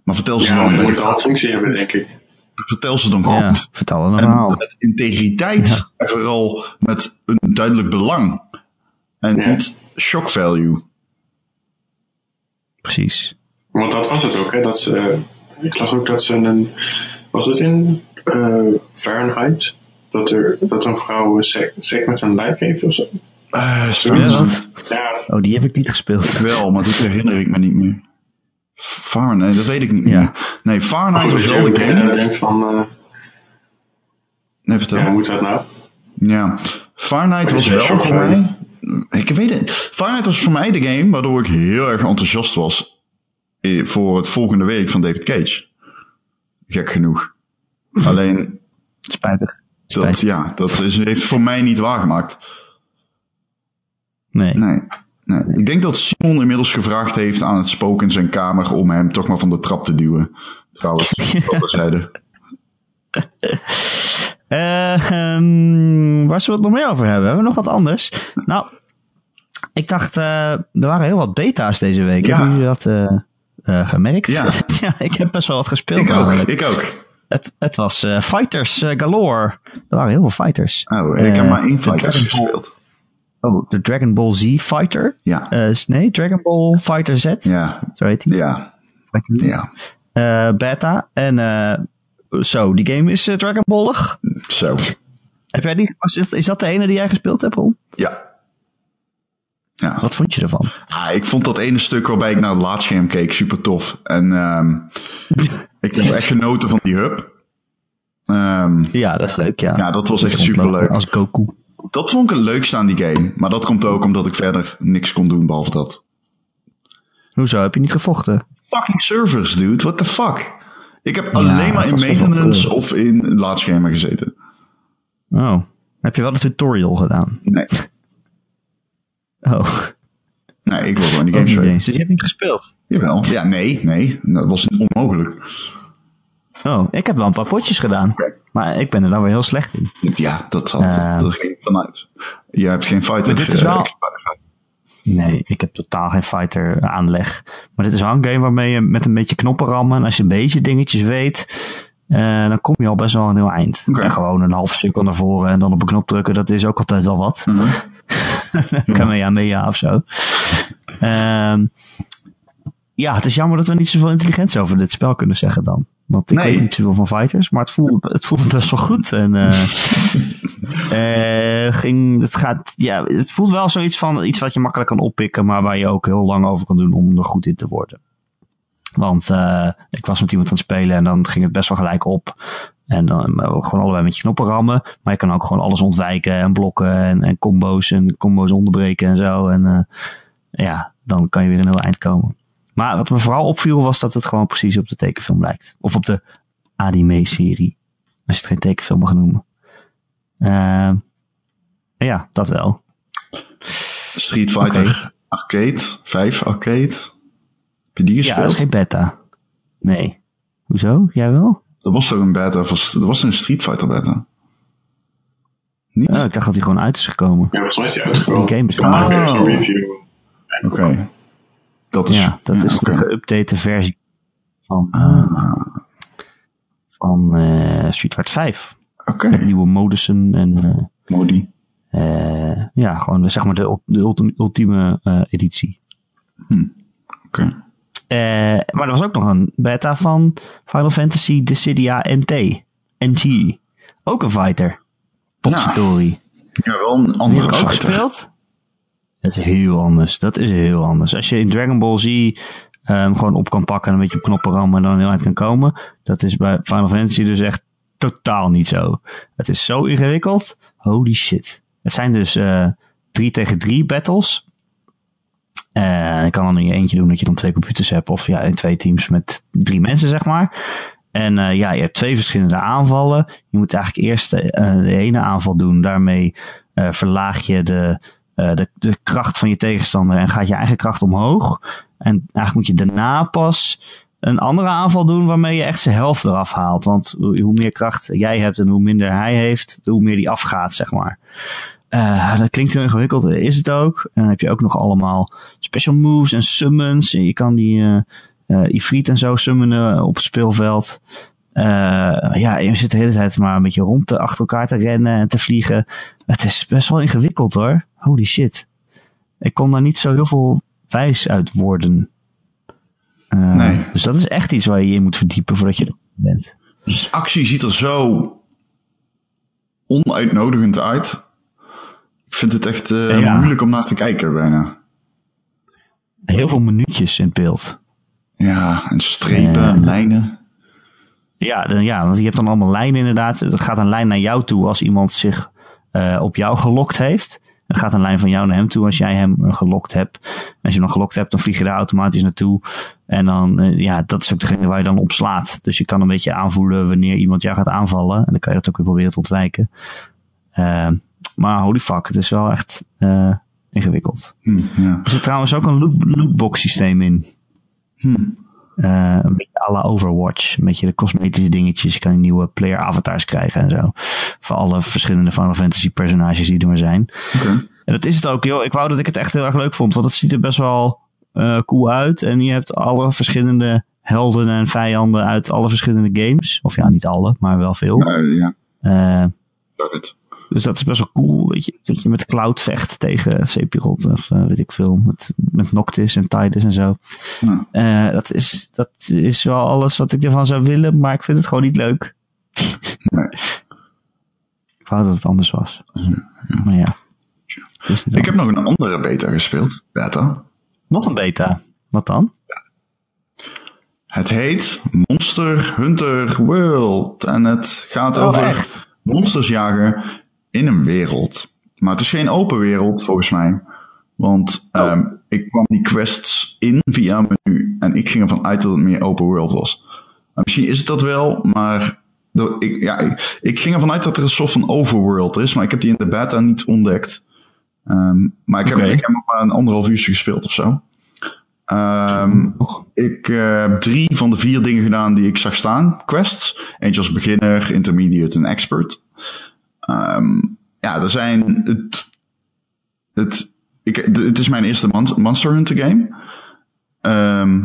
Maar vertel ze ja, dan. Ja, moet een functie hebben, denk ik. Vertel ze dan goed. Ja, vertel een verhaal. Met integriteit ja. en vooral met een duidelijk belang. En ja. niet shock value. Precies. Want dat was het ook, hè? Dat ze, ik las ook dat ze een. Was het in uh, Fahrenheit? Dat, er, dat een vrouw seks met een lijk heeft of zo? Uh, ja, dat? Ja. Oh, die heb ik niet gespeeld. Wel, maar dat herinner ik me niet meer. Fahrenheit, dat weet ik niet ja. Nee, Fahrenheit was wel de game. Ik denk van... Uh... Nee, vertel. Ja, moet dat nou? Ja, Fahrenheit was wel voor mij... Ik weet het. Fahrenheit was voor mij de game waardoor ik heel erg enthousiast was voor het volgende werk van David Cage. Gek genoeg. (laughs) Alleen... Spijtig. Dat, ja, dat is, heeft voor mij niet waargemaakt. Nee. Nee. Nee, ik denk dat Simon inmiddels gevraagd heeft aan het spook in zijn kamer om hem toch maar van de trap te duwen. Trouwens, dat zeiden. Uh, um, waar zullen we het nog meer over hebben? Hebben we nog wat anders? Nou, ik dacht, uh, er waren heel wat beta's deze week. Ja. Hebben jullie dat uh, gemerkt? Ja. (laughs) ja, ik heb best wel wat gespeeld. Ik ook, ik ook. Het, het was Fighters galore. Er waren heel veel fighters. Oh, ik heb maar één Fighters gespeeld. Oh, de Dragon Ball Z Fighter? Ja. Uh, nee, Dragon Ball Fighter Z. Ja. Zo heet hij. Ja. Ja. Uh, beta. En uh, zo, die game is Dragon Ballig. Zo. Heb jij die, is, is dat de ene die jij gespeeld hebt, Ron? Ja. Ja. Wat vond je ervan? Ah, ik vond dat ene stuk waarbij ik naar het laadscherm keek super tof. En um, (laughs) ik heb echt genoten van die hub. Um, ja, dat is leuk, ja. Ja, dat was echt super leuk. Als Goku dat vond ik het leukste aan die game. Maar dat komt ook omdat ik verder niks kon doen behalve dat. Hoezo? Heb je niet gevochten? Fucking servers, dude. What the fuck? Ik heb alleen maar in maintenance of in laadschermen gezeten. Oh. Heb je wel de tutorial gedaan? Nee. (laughs) Oh. Nee, ik wil gewoon die game spelen. Dus je hebt niet gespeeld? Jawel. Ja, nee, nee. Dat was onmogelijk. Oh, ik heb wel een paar potjes gedaan. Maar ik ben er dan weer heel slecht in. Ja, dat, had, uh, dat ging vanuit. Je hebt geen fighter. Dit is wel... Nee, ik heb totaal geen fighter aanleg. Maar dit is wel een game waarmee je met een beetje knoppen rammen. En als je een beetje dingetjes weet, uh, dan kom je al best wel een heel eind. Okay. En gewoon een half cirkel naar voren en dan op een knop drukken, dat is ook altijd wel wat. (laughs) Mm -hmm. Kamehameha of zo. Uh, ja, het is jammer dat we niet zoveel intelligentie over dit spel kunnen zeggen dan. Want ik nee. weet niet zoveel van fighters, maar het voelt, het voelt best wel goed. En uh, uh, (laughs) ging, het, gaat, ja, het voelt wel zoiets van iets wat je makkelijk kan oppikken, maar waar je ook heel lang over kan doen om er goed in te worden. Want uh, ik was met iemand aan het spelen en dan ging het best wel gelijk op. En dan gewoon allebei met je knoppen rammen. Maar je kan ook gewoon alles ontwijken en blokken en, en combo's en combo's onderbreken en zo. En ja, dan kan je weer een heel eind komen. Maar wat me vooral opviel was dat het gewoon precies op de tekenfilm lijkt. Of op de anime-serie. Als je het geen tekenfilm mag noemen. Uh, ja, dat wel. Street Fighter okay. Arcade, 5 Arcade. Heb je die gespeeld? Ja, dat is geen beta. Nee. Hoezo? Jij wel? Er was er een beta, er was een Street Fighter beta. Niet? Ja, ik dacht dat hij gewoon uit is gekomen. Ja, volgens mij is hij uitgekomen. Die game is gewoon oh. review. Oké. Okay. Dat is, ja, dat ja, is okay. de geüpdate versie. Van, Ah, van eh, Street Fighter 5. Oké, nieuwe modussen en eh, Modi. eh, ja, gewoon zeg maar de, de ulti- ultieme editie. Oké. Eh, maar er was ook nog een beta van Final Fantasy Dissidia NT. NT. Ook een fighter. Potstory. Ja, wel een Heb je andere ook fighter. gespeeld? Dat is heel anders. Dat is heel anders. Als je in Dragon Ball Z ehm, gewoon op kan pakken en een beetje op knoppen rammen en dan heel uit kan komen. Dat is bij Final Fantasy dus echt totaal niet zo. Het is zo ingewikkeld. Holy shit. Het zijn dus eh 3 tegen 3 battles. Eh, je kan dan in je eentje doen dat je dan twee computers hebt. Of ja, in twee teams met drie mensen, zeg maar. En eh, ja, je hebt twee verschillende aanvallen. Je moet eigenlijk eerst de, eh, ene aanval doen. Daarmee eh, verlaag je de, eh, de, de kracht van je tegenstander en gaat je eigen kracht omhoog. En eigenlijk moet je daarna pas een andere aanval doen waarmee je echt zijn helft eraf haalt. Want hoe meer kracht jij hebt en hoe minder hij heeft, hoe meer die afgaat, zeg maar. Eh, dat klinkt heel ingewikkeld, is het ook. En dan heb je ook nog allemaal special moves en summons. Je kan die eh eh, Ifrit en zo summonen op het speelveld. Eh, ja, je zit de hele tijd maar een beetje rond te, achter elkaar te rennen en te vliegen. Het is best wel ingewikkeld hoor. Holy shit. Ik kon daar niet zo heel veel wijs uit worden. Eh, Nee. Dus dat is echt iets waar je je in moet verdiepen voordat je er bent. Dus actie ziet er zo onuitnodigend uit. Ik vind het echt eh, Ja. moeilijk om naar te kijken bijna. Heel veel minuutjes in beeld. Ja, en strepen Ja. en lijnen. Ja, dan, ja, want je hebt dan allemaal lijnen inderdaad. Er gaat een lijn naar jou toe als iemand zich eh, op jou gelokt heeft. Er gaat een lijn van jou naar hem toe als jij hem eh, gelokt hebt. En als je hem dan gelokt hebt, dan vlieg je daar automatisch naartoe. En dan, eh, ja, dat is ook degene waar je dan op slaat. Dus je kan een beetje aanvoelen wanneer iemand jou gaat aanvallen. En dan kan je dat ook weer proberen te ontwijken. Eh, maar holy fuck, het is wel echt ingewikkeld. Hm, ja. Er zit trouwens ook een loot, lootbox systeem in. Hm. Eh, een beetje à la Overwatch. Een beetje de cosmetische dingetjes. Je kan nieuwe player avatars krijgen en zo. Voor alle verschillende Final Fantasy personages die er maar zijn. En dat is het ook, joh. Ik wou dat ik het echt heel erg leuk vond. Want het ziet er best wel eh, cool uit. En je hebt alle verschillende helden en vijanden uit alle verschillende games. Of ja, niet alle, maar wel veel. Ja, dat het. Dus dat is best wel cool. Dat je, dat je met Cloud vecht tegen Sephiroth. Of eh, weet ik veel. Met, met Noctis en Tidus en zo. Ja. Eh, dat, is, dat is wel alles wat ik ervan zou willen. Maar ik vind het gewoon niet leuk. Nee. (laughs) Ik wou dat het anders was. Maar ja. Ik heb nog een andere beta gespeeld. Beta. Nog een beta. Wat dan? Het heet Monster Hunter World. En het gaat Oh, over echt? monsters jagen in een wereld. Maar het is geen open wereld, volgens mij. Want Oh. ehm, ik kwam die quests in via een menu. En ik ging ervan uit dat het meer open world was. En misschien is het dat wel, maar... door- Ik, ja, ik, ik ging ervan uit dat er een soort van overworld is. Maar ik heb die in de beta niet ontdekt. Ehm, maar ik heb, Oké. ik heb nog maar een anderhalf uurtje gespeeld of zo. Ehm, ik eh, heb drie van de vier dingen gedaan die ik zag staan. Quests. Eentje als beginner, intermediate en expert. Ehm, ja, er zijn... Het, het, ik, het is mijn eerste Mon- Monster Hunter game. Ehm,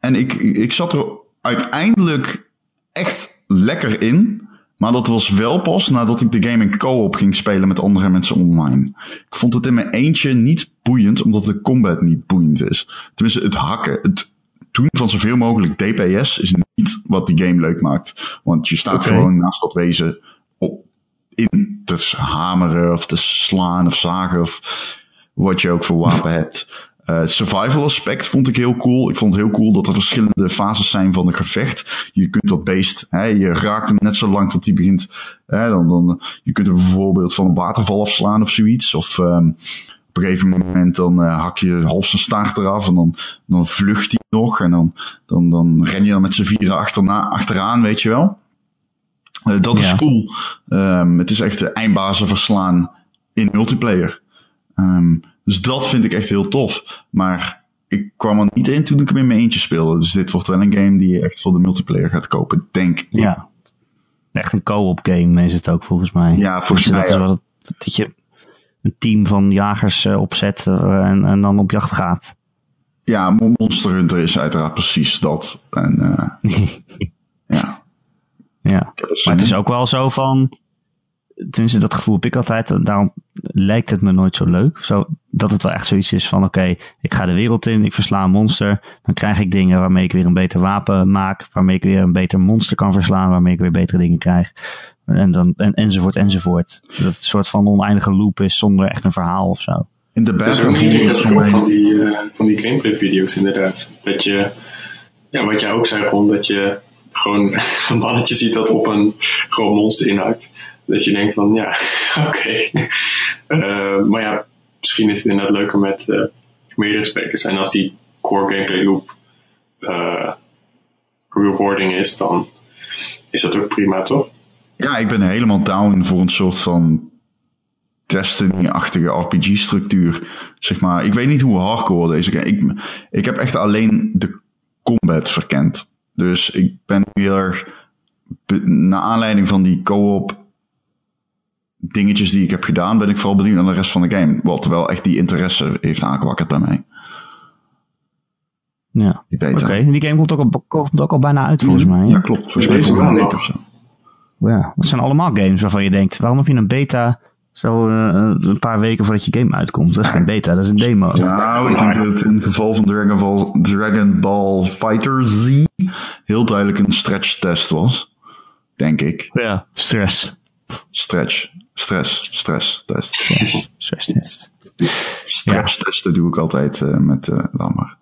en ik, ik zat er uiteindelijk echt lekker in. Maar dat was wel pas nadat ik de game in co-op ging spelen met andere mensen online. Ik vond het in mijn eentje niet boeiend, omdat de combat niet boeiend is. Tenminste, het hakken, het doen van zoveel mogelijk DPS is niet wat die game leuk maakt. Want je staat gewoon naast dat wezen in te hameren of te slaan of zagen of wat je ook voor wapen (laughs) hebt. Eh, het survival aspect vond ik heel cool. Ik vond het heel cool dat er verschillende fases zijn van een gevecht. Je kunt dat beest, hè, je raakt hem net zo lang tot hij begint. Hè, dan, dan, je kunt hem bijvoorbeeld van een waterval afslaan of zoiets. Of ehm, op een gegeven moment dan eh, hak je half zijn staart eraf en dan, dan vlucht hij nog. En dan, dan, dan ren je dan met z'n vieren achterna, achteraan, weet je wel. Eh, dat is Ja. cool. Ehm, het is echt de eindbazen verslaan in multiplayer. Ehm, dus dat vind ik echt heel tof. Maar ik kwam er niet in toen ik hem in mijn eentje speelde. Dus dit wordt wel een game die je echt voor de multiplayer gaat kopen, denk ik. Ja. Echt een co-op game is het ook volgens mij. Ja, volgens mij dat is ook. wat het, dat je een team van jagers eh, opzet eh, en, en dan op jacht gaat. Ja, Monster Hunter is uiteraard precies dat. En (laughs) ja. Ja, maar het is ook wel zo van, tenminste dat gevoel heb ik altijd, daarom lijkt het me nooit zo leuk. Zo, dat het wel echt zoiets is van, oké, ik ga de wereld in, ik versla een monster, dan krijg ik dingen waarmee ik weer een beter wapen maak, waarmee ik weer een beter monster kan verslaan, waarmee ik weer betere dingen krijg. En dan, en, enzovoort, enzovoort. Dat het een soort van oneindige loop is zonder echt een verhaal of zo. In de het van, van die, uh, van die gameplay video's inderdaad. Dat je, ja, wat jij ook zei, gewoon dat je gewoon (laughs) een mannetje ziet dat op een groot monster inhakt. Dat je denkt van, ja, (laughs) oké. Uh, maar ja, misschien is het inderdaad leuker met uh, meerdere spelers. En als die core gameplay loop uh, rewarding is, dan is dat ook prima, toch? Ja, ik ben helemaal down voor een soort van Destiny-achtige RPG-structuur. Zeg maar, ik weet niet hoe hardcore deze game. Ik, ik heb echt alleen de combat verkend. Dus ik ben weer, naar aanleiding van die co-op dingetjes die ik heb gedaan, ben ik vooral benieuwd naar de rest van de game. Wat wel echt die interesse heeft aangewakkerd bij mij. Ja, oké. Die game komt ook, al, komt ook al bijna uit volgens mij. Ja, klopt. Volgens mij is een week of zo. Ja, dat zijn allemaal games waarvan je denkt, waarom heb je een beta zo uh, een paar weken voordat je game uitkomt? Dat is geen beta, dat is een demo. Nou, ik denk dat het in het geval van Dragon Ball, Dragon Ball Fighter Z heel duidelijk een stretch test was. Denk ik. Ja, stress. Stretch. Stress. Stress test. Stress, stress test. Stress ja. testen doe ik altijd uh, met uh, laat maar.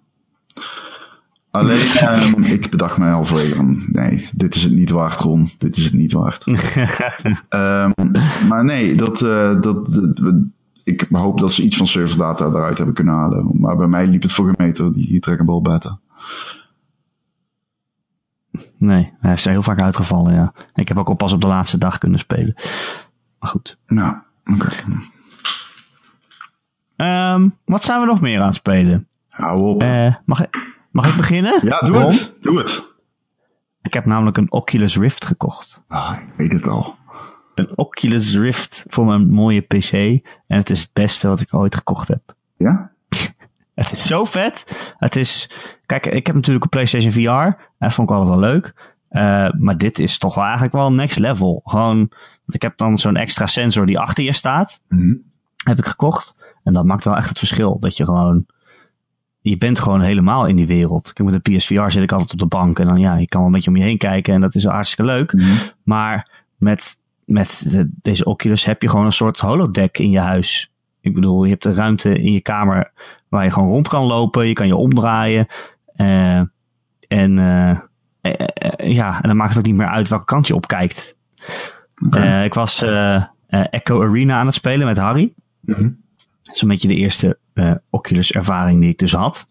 Alleen, um, ik bedacht mij al van, nee, dit is het niet waard, Ron. Dit is het niet waard. um, (laughs) maar nee, dat, uh, dat, dat, ik hoop dat ze iets van data eruit hebben kunnen halen. Maar bij mij liep het voor een meter, die trackable beta. Nee, hij is er heel vaak uitgevallen, ja. Ik heb ook al pas op de laatste dag kunnen spelen. Maar goed. Nou, oké. Okay. Um, wat zijn we nog meer aan het spelen? Hou op. Uh, mag, ik, mag ik beginnen? Ja, doe Ron? het. Doe het. Ik heb namelijk een Oculus Rift gekocht. Ah, ik weet het al. Een Oculus Rift voor mijn mooie PC. En het is het beste wat ik ooit gekocht heb. Ja? (laughs) Het is zo vet. Het is, kijk, ik heb natuurlijk een PlayStation VR. Dat vond ik altijd wel leuk. Uh, maar dit is toch wel eigenlijk wel next level. Gewoon, want ik heb dan zo'n extra sensor die achter je staat. Mm -hmm. Heb ik gekocht. En dat maakt wel echt het verschil. Dat je gewoon, je bent gewoon helemaal in die wereld. Kijk, met de PSVR zit ik altijd op de bank. En dan ja, je kan wel een beetje om je heen kijken. En dat is hartstikke leuk. Mm -hmm. Maar met, met de, deze Oculus heb je gewoon een soort holodeck in je huis. Ik bedoel, je hebt de ruimte in je kamer waar je gewoon rond kan lopen. Je kan je omdraaien. Uh, en uh, uh, ja, en dan maakt het ook niet meer uit welke kant je op kijkt. Okay. ik was Echo Arena aan het spelen met Harry. Mm -hmm. Dat is een beetje de eerste Oculus ervaring die ik dus had.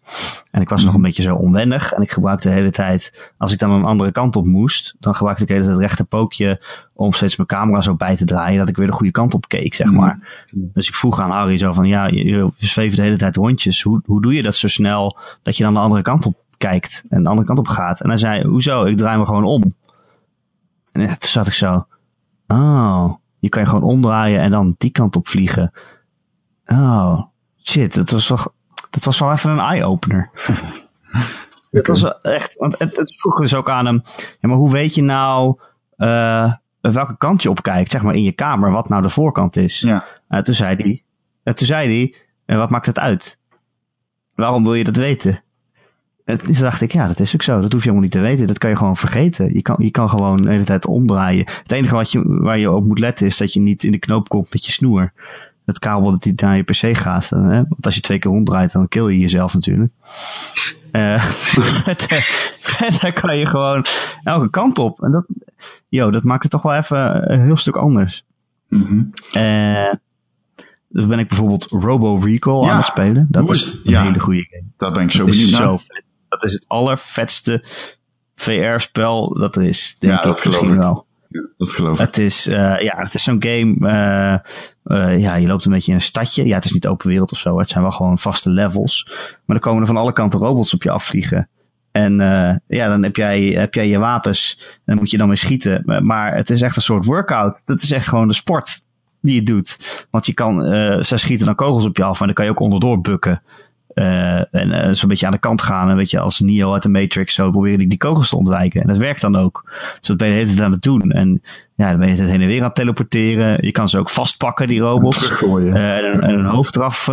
En ik was mm nog een beetje zo onwennig. En ik gebruikte de hele tijd, als ik dan een andere kant op moest, dan gebruikte ik de hele tijd het rechterpookje om steeds mijn camera zo bij te draaien, dat ik weer de goede kant op keek, zeg maar. Mm -hmm. Dus ik vroeg aan Harry zo van, ja, je, je zweeft de hele tijd rondjes. Hoe, hoe doe je dat zo snel dat je dan de andere kant op kijkt en de andere kant op gaat? En hij zei, hoezo? Ik draai me gewoon om. En toen zat ik zo, oh, je kan je gewoon omdraaien en dan die kant op vliegen. Oh, shit, dat was wel, dat was wel even een eye-opener. (laughs) Dat was wel echt, want het, het vroeg dus ook aan hem, ja, maar hoe weet je nou uh, welke kant je op kijkt, zeg maar in je kamer, wat nou de voorkant is? Ja. Uh, toen zei hij, uh, toen zei hij, uh, wat maakt het uit? Waarom wil je dat weten? En toen dacht ik, ja, dat is ook zo. Dat hoef je helemaal niet te weten. Dat kan je gewoon vergeten. Je kan, je kan gewoon de hele tijd omdraaien. Het enige wat je, waar je op moet letten is dat je niet in de knoop komt met je snoer. Het kabel dat die naar je PC gaat. Hè? Want als je twee keer ronddraait, dan kill je jezelf natuurlijk. (laughs) Uh, verder (laughs) kan je gewoon elke kant op. En dat, yo, dat maakt het toch wel even een heel stuk anders. Mm -hmm. uh, dus ben ik bijvoorbeeld Robo Recall ja, aan het spelen. Dat is een ja, hele goede game. Dat ben ik zo dat benieuwd naar. Dat is het allervetste VR-spel dat er is. Denk Ja, ik dat geloof misschien ik. wel. Dat geloof ik. Het is, uh, ja, het is zo'n game. Uh, uh, ja, je loopt een beetje in een stadje. Ja, het is niet open wereld of zo. Het zijn wel gewoon vaste levels. Maar dan komen er van alle kanten robots op je afvliegen. En ja, dan heb jij, heb jij je wapens. En dan moet je dan mee schieten. Maar het is echt een soort workout. Het is echt gewoon de sport die je doet. Want je kan, uh, ze schieten dan kogels op je af. Maar dan kan je ook onderdoor bukken. En uh, zo'n beetje aan de kant gaan. En weet je, als Neo uit de Matrix zo proberen die, die kogels te ontwijken. En dat werkt dan ook. Dus dat ben je de hele tijd aan het doen. En ja, dan ben je het heen en weer aan het teleporteren. Je kan ze ook vastpakken, die robots. Uh, en, en een hoofd eraf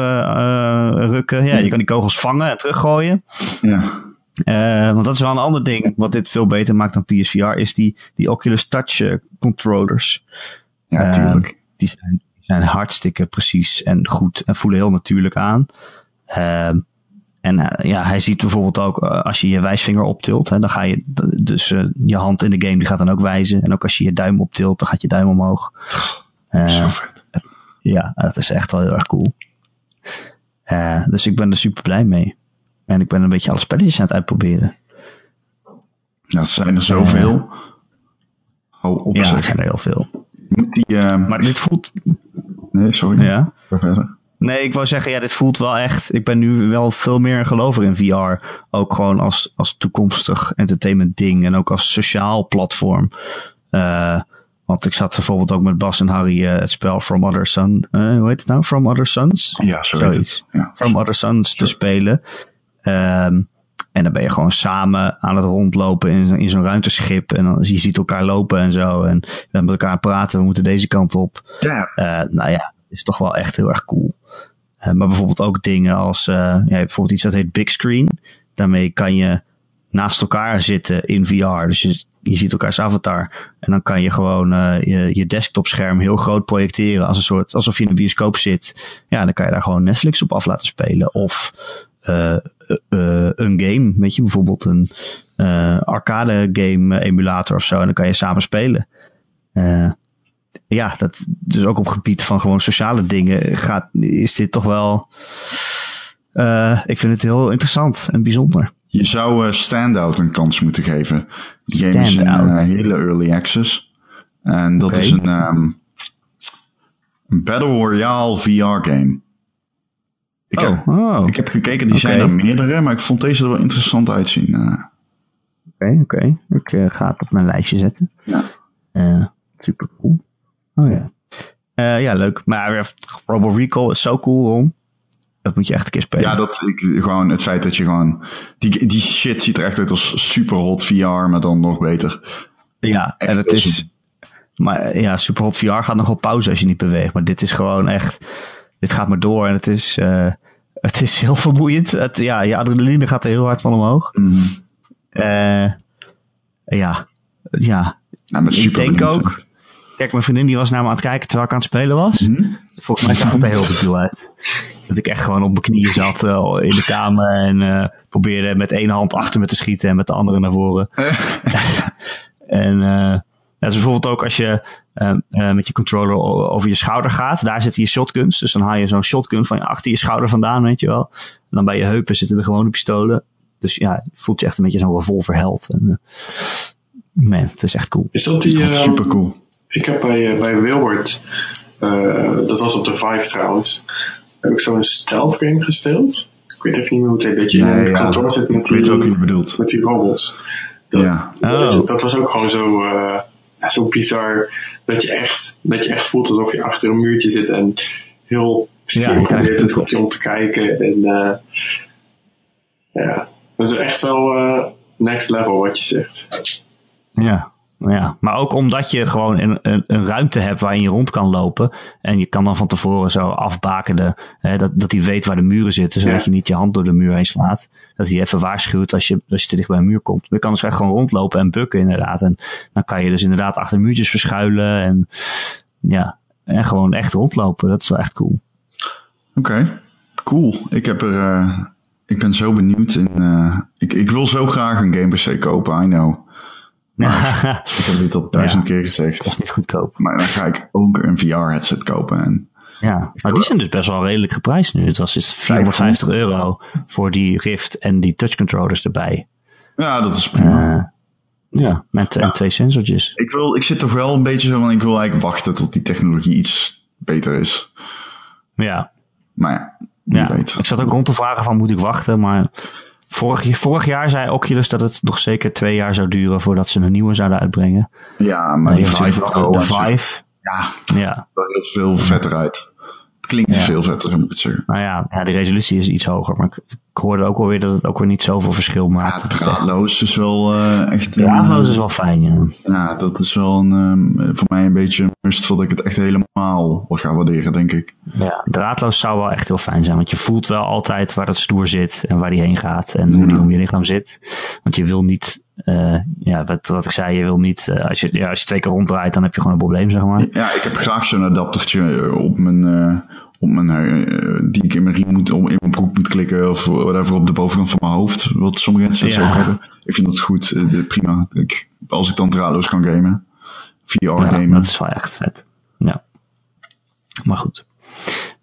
rukken. Ja, je kan die kogels vangen en teruggooien. Ja. Uh, want dat is wel een ander ding. Wat dit veel beter maakt dan PSVR. Is die, die Oculus Touch uh, controllers. Ja, tuurlijk. Uh, die, zijn, die zijn hartstikke precies en goed. En voelen heel natuurlijk aan. En ja, hij ziet bijvoorbeeld ook als je je wijsvinger optilt. Hè, dan ga je dus je hand in de game die gaat dan ook wijzen. En ook als je je duim optilt, dan gaat je duim omhoog. Zo vet. Ja, dat is echt wel heel erg cool. dus ik ben er super blij mee. En ik ben een beetje alle spelletjes aan het uitproberen. Ja, er zijn er zoveel. Hou op, ja, het zijn er heel veel. Moet die, uh... Maar dit voelt... Nee, sorry. Ja? Verder. Nee, ik wou zeggen, ja, dit voelt wel echt... Ik ben nu wel veel meer een gelover in VR. Ook gewoon als, als toekomstig entertainment ding. En ook als sociaal platform. Uh, want ik zat bijvoorbeeld ook met Bas en Harry uh, het spel From Other Sun... hoe heet het nou? From Other Suns? Ja, zo heet het. Ja. From Other Suns te spelen. Um, en dan ben je gewoon samen aan het rondlopen in, in zo'n ruimteschip. En dan, je ziet elkaar lopen en zo. En we met elkaar praten. We moeten deze kant op. Ja. Uh, nou ja, is toch wel echt heel erg cool. Uh, maar bijvoorbeeld ook dingen als, uh, ja, bijvoorbeeld iets dat heet Big Screen. Daarmee kan je naast elkaar zitten in VR. Dus je, je ziet elkaars avatar. En dan kan je gewoon uh, je, je desktopscherm heel groot projecteren. Als een soort, alsof je in een bioscoop zit. Ja, dan kan je daar gewoon Netflix op af laten spelen. Of een game, weet je, bijvoorbeeld een arcade game emulator of zo. En dan kan je samen spelen. Uh, ja, dat, dus ook op gebied van gewoon sociale dingen gaat, is dit toch wel, uh, ik vind het heel interessant en bijzonder. Je zou uh, Standout een kans moeten geven. Die game is een uh, hele early access. En dat is een, um, een Battle Royale VR game. Ik, heb, oh, oh. ik heb gekeken, die zijn er meerdere, maar ik vond deze er wel interessant uitzien. Uh, Oké, oké. Ik ga het op mijn lijstje zetten. Ja. Super cool. Oh ja. Uh, ja, leuk. Maar Robo Recall is zo cool, Ron. Dat moet je echt een keer spelen. ja, dat, ik, gewoon het feit dat je gewoon... Die, die shit ziet er echt uit als super hot VR, maar dan nog beter. Ja, en het is... Maar ja, Superhot VR gaat nog op pauze als je niet beweegt. Maar dit is gewoon echt... Dit gaat maar door en het is... Uh, het is heel vermoeiend. Het, ja, je adrenaline gaat er heel hard van omhoog. Mm. Uh, ja, ja. Nou, met ik super denk ook... Kijk, mijn vriendin die was naar me aan het kijken terwijl ik aan het spelen was. Mhm. Volgens mij zag het er heel debiel uit. Dat ik echt gewoon op mijn knieën zat uh, in de kamer en uh, probeerde met één hand achter me te schieten en met de andere naar voren. (laughs) en uh, dat is bijvoorbeeld ook als je met je controller over je schouder gaat. Daar zitten je shotguns. Dus dan haal je zo'n shotgun van achter je schouder vandaan, weet je wel. En dan bij je heupen zitten er gewone pistolen. Dus ja, voelt je echt een beetje zo'n revolverheld. En, man, het is echt cool. Is dat die... Dat is super cool. Ik heb bij, uh, bij Wilbert, uh, dat was op de Vive trouwens, heb ik zo'n stealth game gespeeld. Ik weet even niet meer hoe het heet, dat je Nee, in een ja, kantoor zit met die, ook met die robots. Dat, Ja. dat, is- Oh. dat was ook gewoon zo, uh, ja, zo bizar, dat je, echt, dat je echt voelt alsof je achter een muurtje zit en heel Ja, stil je probeert het op je om te kijken. En uh, ja, dat is echt wel uh, next level wat je zegt. Ja, ja, maar ook omdat je gewoon een, een, een ruimte hebt waarin je rond kan lopen. En je kan dan van tevoren zo afbakenen. Hè, dat, dat hij weet waar de muren zitten, zodat Ja. je niet je hand door de muur heen slaat. Dat hij even waarschuwt als je, als je te dicht bij een muur komt. Maar je kan dus echt gewoon rondlopen en bukken inderdaad. En dan kan je dus inderdaad achter muurtjes verschuilen. En ja, en gewoon echt rondlopen. Dat is wel echt cool. Oké, cool. Ik heb er... eh, ik ben zo benieuwd. In, eh, ik, ik wil zo graag een Game PC kopen, I know. (laughs) Ik heb dit al duizend keer gezegd. dat is niet goedkoop. Maar dan ga ik ook een VR-headset kopen. En Ja, maar die zijn dus best wel redelijk geprijsd nu. Het was dus 450 euro voor die Rift en die touch controllers erbij. ja, dat is prima. Uh, ja, met en twee sensortjes. ik, wil, ik zit toch wel een beetje zo van... Ik wil eigenlijk wachten tot die technologie iets beter is. Ja, Maar ja, wie ja. weet. ik zat ook rond te vragen van moet ik wachten, maar vorig, vorig jaar zei Oculus dat het nog zeker twee jaar zou duren voordat ze een nieuwe zouden uitbrengen. Ja, maar die hebt Vive de zo. Vive. Ja, Ja, dat heel veel vetter uit. Klinkt Ja. veel vetter, moet ik het zeggen. Nou ja, ja, de resolutie is iets hoger. Maar ik, ik hoorde ook wel weer dat het ook weer niet zoveel verschil maakt. Draadloos is wel eh, echt... Draadloos is wel fijn, ja. Ja, dat is wel een, ehm, voor mij een beetje een must voordat ik het echt helemaal wel ga waarderen, denk ik. ja. Draadloos zou wel echt heel fijn zijn. Want je voelt wel altijd waar het stoer zit en waar die heen gaat. En hoe die om je lichaam zit. Want je wil niet, eh, ja, wat, wat ik zei, je wil niet, eh, als, je, ja, als je twee keer ronddraait, dan heb je gewoon een probleem, zeg maar. Ja, ik heb graag zo'n adaptertje eh, op mijn, op mijn die ik in mijn riem moet, om- in mijn broek moet klikken of whatever op de bovenkant van mijn hoofd. Wat sommige headsets Ja. ook hebben. Ik vind dat goed, prima. Ik, als ik dan draadloos kan gamen. VR Ja, gamen. dat is wel echt vet. Ja. Maar goed.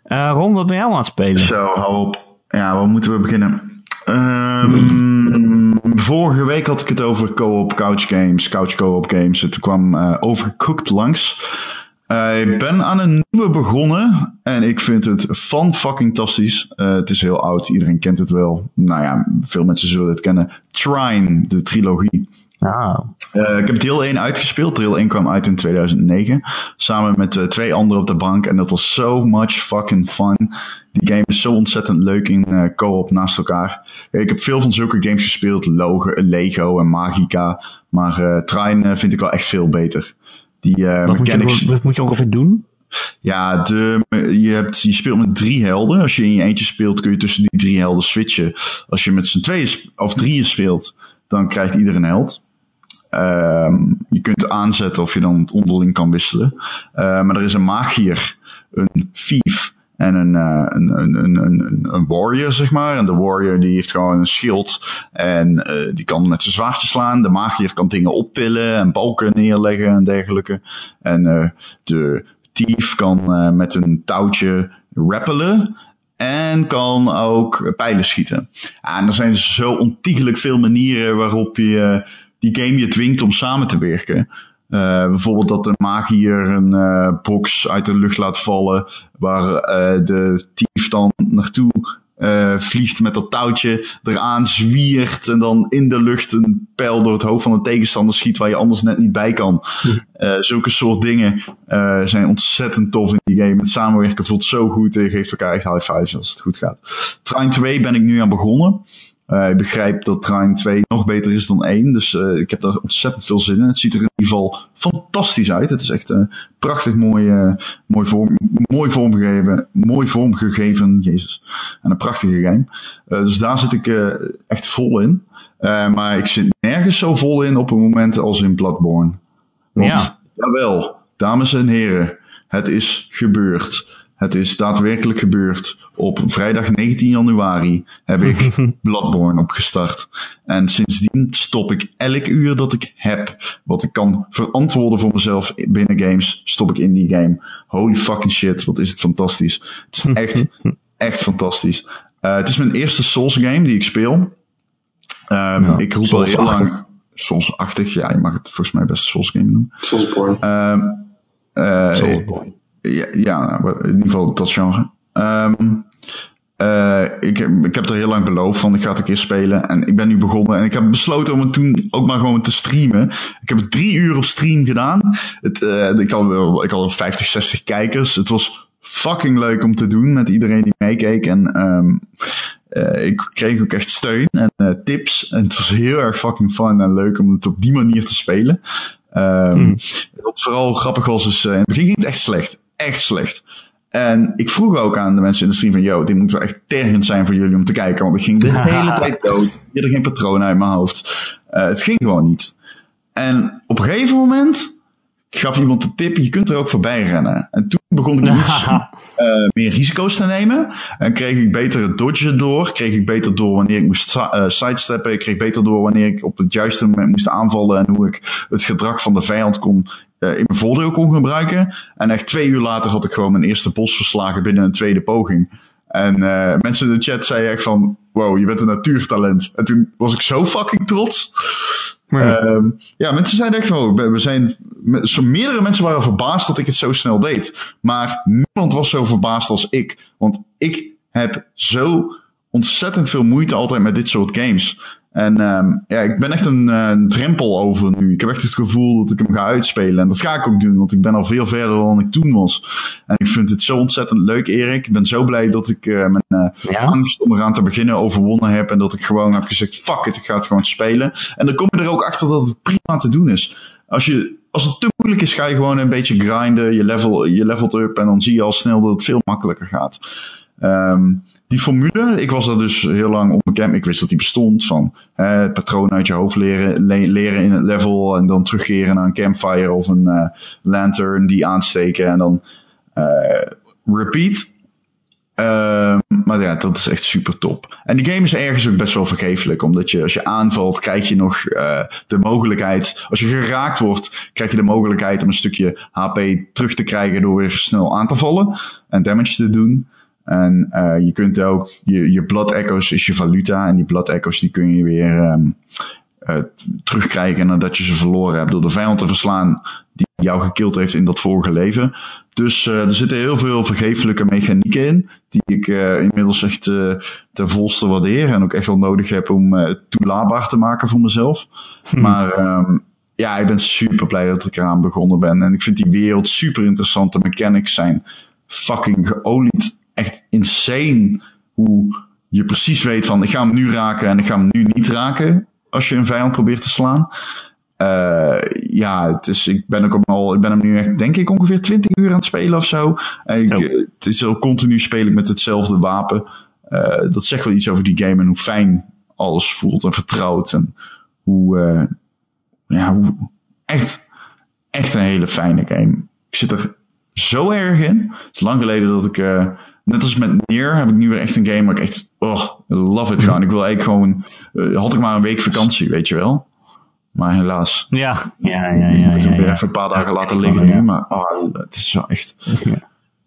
Ron, wat ben jij aan het spelen? Zo, hou op. Ja, waar moeten we beginnen? Ehm, (laughs) vorige week had ik het over co-op couch games, couch co-op games. Toen kwam eh Overcooked langs. Eh, ik ben aan een nieuwe begonnen en ik vind het fan fucking tastisch. Eh, het is heel oud, iedereen kent het wel. Nou ja, veel mensen zullen het kennen. Trine, de trilogie. Ah, Eh, ik heb deel 1 uitgespeeld. Deel 1 kwam uit in 2009. Samen met eh, twee anderen op de bank. En dat was so much fucking fun. Die game is zo ontzettend leuk in eh, co-op naast elkaar. Ik heb veel van zulke games gespeeld. Logo, Lego en Magica. Maar eh, vind ik wel echt veel beter. Die wat moet, je, mechanics... wat moet je ongeveer doen? Ja, de, je, hebt, je speelt met drie helden. Als je in je eentje speelt, kun je tussen die drie helden switchen. Als je met z'n tweeën of drieën speelt, dan krijgt ieder een held. Ehm, je kunt aanzetten of je dan onderling kan wisselen. Eh, maar er is een magier, een thief en een, eh, een, een, een, een, warrior, zeg maar. En de warrior die heeft gewoon een schild en eh, die kan met zijn zwaardje slaan. De magier kan dingen optillen en balken neerleggen en dergelijke. En eh, de thief kan eh, met een touwtje rappelen. En kan ook pijlen schieten. En er zijn zo ontiegelijk veel manieren waarop je eh, die game je dwingt om samen te werken. Eh, bijvoorbeeld dat de magier een eh, box uit de lucht laat vallen. Waar eh, de thief dan naartoe vliegt met dat touwtje. Eraan zwiert. En dan in de lucht een pijl door het hoofd van een tegenstander schiet. Waar je anders net niet bij kan. Eh, zulke soort dingen zijn ontzettend tof in die game. Het samenwerken voelt zo goed. Je geeft elkaar echt high fives als het goed gaat. Trine 2 ben ik nu aan begonnen. Eh, ik begrijp dat Trine 2 nog beter is dan 1. Dus eh, ik heb daar ontzettend veel zin in. Het ziet er in ieder geval fantastisch uit. Het is echt een prachtig mooi, eh, mooi, vorm, mooi vormgegeven. Mooi vormgegeven. Jezus. En een prachtige game. Eh, dus daar zit ik eh, echt vol in. Eh, maar ik zit nergens zo vol in op een moment als in Bloodborne. Want, Ja. jawel, dames en heren, het is gebeurd. Het is daadwerkelijk gebeurd. Op vrijdag 19 januari heb ik (laughs) Bloodborne opgestart. En sindsdien stop ik elk uur dat ik heb, wat ik kan verantwoorden voor mezelf binnen games, stop ik in die game. Holy fucking shit, wat is het fantastisch. Het is (laughs) echt, echt fantastisch. Eh, het is mijn eerste Souls game die ik speel. Ehm, Ja, ik roep al heel lang... Souls-achtig, ja, je mag het volgens mij best Souls game noemen. Soulsborne. Ehm, eh, Soulsborne. Ja, ja, nou, in ieder geval dat genre. Ehm, eh, ik, heb- ik heb er heel lang beloofd van, ik ga het een keer spelen. En ik ben nu begonnen en ik heb besloten om het toen ook maar gewoon te streamen. Ik heb het drie uur op stream gedaan. Het, eh, ik, had, wel- ik had 50, 60 kijkers. Het was fucking leuk om te doen met iedereen die meekeek. En ehm, eh, ik kreeg ook echt steun en tips. En het was heel erg fucking fun en leuk om het op die manier te spelen. Ehm, Wat vooral grappig was, is in het begin ging het echt slecht. Echt slecht. En ik vroeg ook aan de mensen in de stream van, yo, dit moet wel echt tergend zijn voor jullie om te kijken. Want ik ging de (laughs) hele tijd dood. Ik had er geen patroon uit mijn hoofd. Eh, het ging gewoon niet. En op een gegeven moment gaf iemand de tip, je kunt er ook voorbij rennen. En toen begon ik iets (laughs) eh, meer risico's te nemen. En kreeg ik beter het dodgen door. Kreeg ik beter door wanneer ik moest eh, sidesteppen. Ik kreeg beter door wanneer ik op het juiste moment moest aanvallen. En hoe ik het gedrag van de vijand kon, in mijn voordeel kon gebruiken. En echt twee uur later had ik gewoon mijn eerste bos verslagen binnen een tweede poging. En eh, mensen in de chat zeiden echt van, wow, je bent een natuurtalent. En toen was ik zo fucking trots. Ehm, ja, mensen zeiden echt wel, we we zijn, zo meerdere mensen waren verbaasd dat ik het zo snel deed. Maar niemand was zo verbaasd als ik. Want ik heb zo ontzettend veel moeite altijd met dit soort games. En um, ja, ik ben echt een, uh, drempel over nu. Ik heb echt het gevoel dat ik hem ga uitspelen. En dat ga ik ook doen, want ik ben al veel verder dan ik toen was. En ik vind het zo ontzettend leuk, Erik. Ik ben zo blij dat ik uh, mijn uh, ja? angst om eraan te beginnen overwonnen heb. En dat ik gewoon heb gezegd, fuck it, ik ga het gewoon spelen. En dan kom je er ook achter dat het prima te doen is. Als je als het te moeilijk is, ga je gewoon een beetje grinden. Je, level, je levelt up en dan zie je al snel dat het veel makkelijker gaat. Um, die formule, ik was er dus heel lang onbekend. Ik wist dat die bestond. Van het patroon uit je hoofd leren, le leren in het level. En dan terugkeren naar een campfire of een uh, lantern die aansteken. En dan uh, repeat. Uh, maar ja, dat is echt super top. En die game is ergens ook best wel vergeeflijk. Omdat je, als je aanvalt, krijg je nog uh, de mogelijkheid. Als je geraakt wordt, krijg je de mogelijkheid om een stukje HP terug te krijgen. door weer snel aan te vallen en damage te doen. En uh, je kunt ook, je, je blood echoes is je valuta. En die blood echoes die kun je weer um, uh, terugkrijgen nadat je ze verloren hebt. Door de vijand te verslaan die jou gekild heeft in dat vorige leven. Dus uh, er zitten heel veel vergeeflijke mechanieken in. Die ik inmiddels echt ten volste waardeer. En ook echt wel nodig heb om het toelaatbaar te maken voor mezelf. Hm. Maar um, ja, ik ben super blij dat ik eraan begonnen ben. En ik vind die wereld super interessant. De mechanics zijn fucking geolied echt insane hoe je precies weet van ik ga hem nu raken en ik ga hem nu niet raken als je een vijand probeert te slaan. Uh, ja, het is, ik ben ook al, ik ben hem nu echt, denk ik, ongeveer 20 uur aan het spelen of zo. En ik, het is al continu spelen met hetzelfde wapen. Uh, dat zegt wel iets over die game en hoe fijn alles voelt en vertrouwd. En hoe, uh, ja, hoe, echt, echt een hele fijne game. Ik zit er zo erg in. Het is lang geleden dat ik, net als met Nier heb ik nu weer echt een game waar ik echt, oh, love it gewoon. Ik wil eigenlijk gewoon, uh, had ik maar een week vakantie, weet je wel. Maar helaas. Ja, ja, ja. ja, hem weer even een paar dagen laten liggen nu. Maar oh, het is wel echt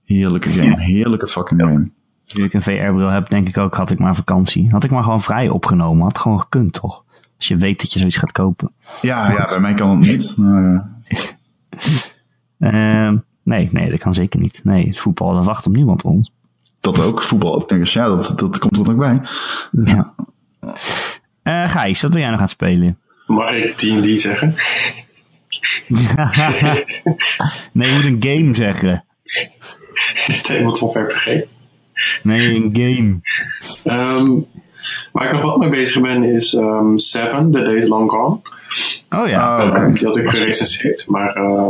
heerlijke game. Heerlijke fucking game. Nu ik een VR-bril heb, denk ik ook, had ik maar vakantie. Had ik maar gewoon vrij opgenomen. Had gewoon gekund, toch? Als je weet dat je zoiets gaat kopen. Ja, ja bij mij kan het niet. Maar, uh, (laughs) nee, nee, dat kan zeker niet. Nee, het voetbal, dat wacht op niemand ons dat ook, voetbal ook. Dus ja, dat, dat komt er nog bij. Ja. Uh, Gijs, wat wil jij nog gaan spelen? Mag ik D&D zeggen? (laughs) nee, je moet een game zeggen. (laughs) Tabletop RPG. Nee, een game. Um, waar ik nog wel mee bezig ben is um, Seven, The Days Long Gone. Oh ja. Uh, okay. Die had ik gerecenseerd, maar uh,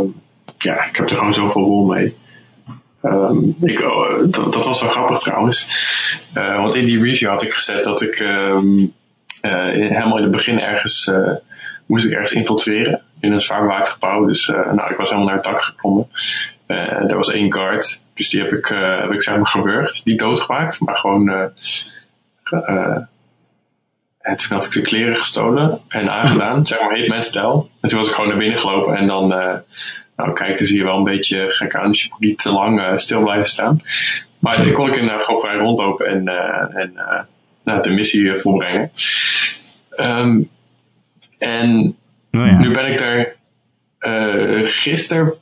ja, ik heb er gewoon zoveel rol mee. Um, ik, uh, dat, dat, was wel grappig trouwens. Uh, want in die review had ik gezet dat ik um, uh, helemaal in het begin ergens moest ik ergens infiltreren in een zwaar bewaakt gebouw. Dus nou, ik was helemaal naar het dak geklommen. er was één guard, dus die heb ik, heb ik zeg maar gewurgd. Niet doodgemaakt, maar gewoon. en toen had ik de kleren gestolen en aangedaan, (laughs) zeg maar heet stijl. En toen was ik gewoon naar binnen gelopen en dan nou, kijken zie je wel een beetje gek aan als je niet te lang uh, stil blijven staan. Maar dan kon ik inderdaad gewoon vrij rondlopen en, uh, en nou, de missie volbrengen. Um, en oh ja. nu ben ik daar. gisteren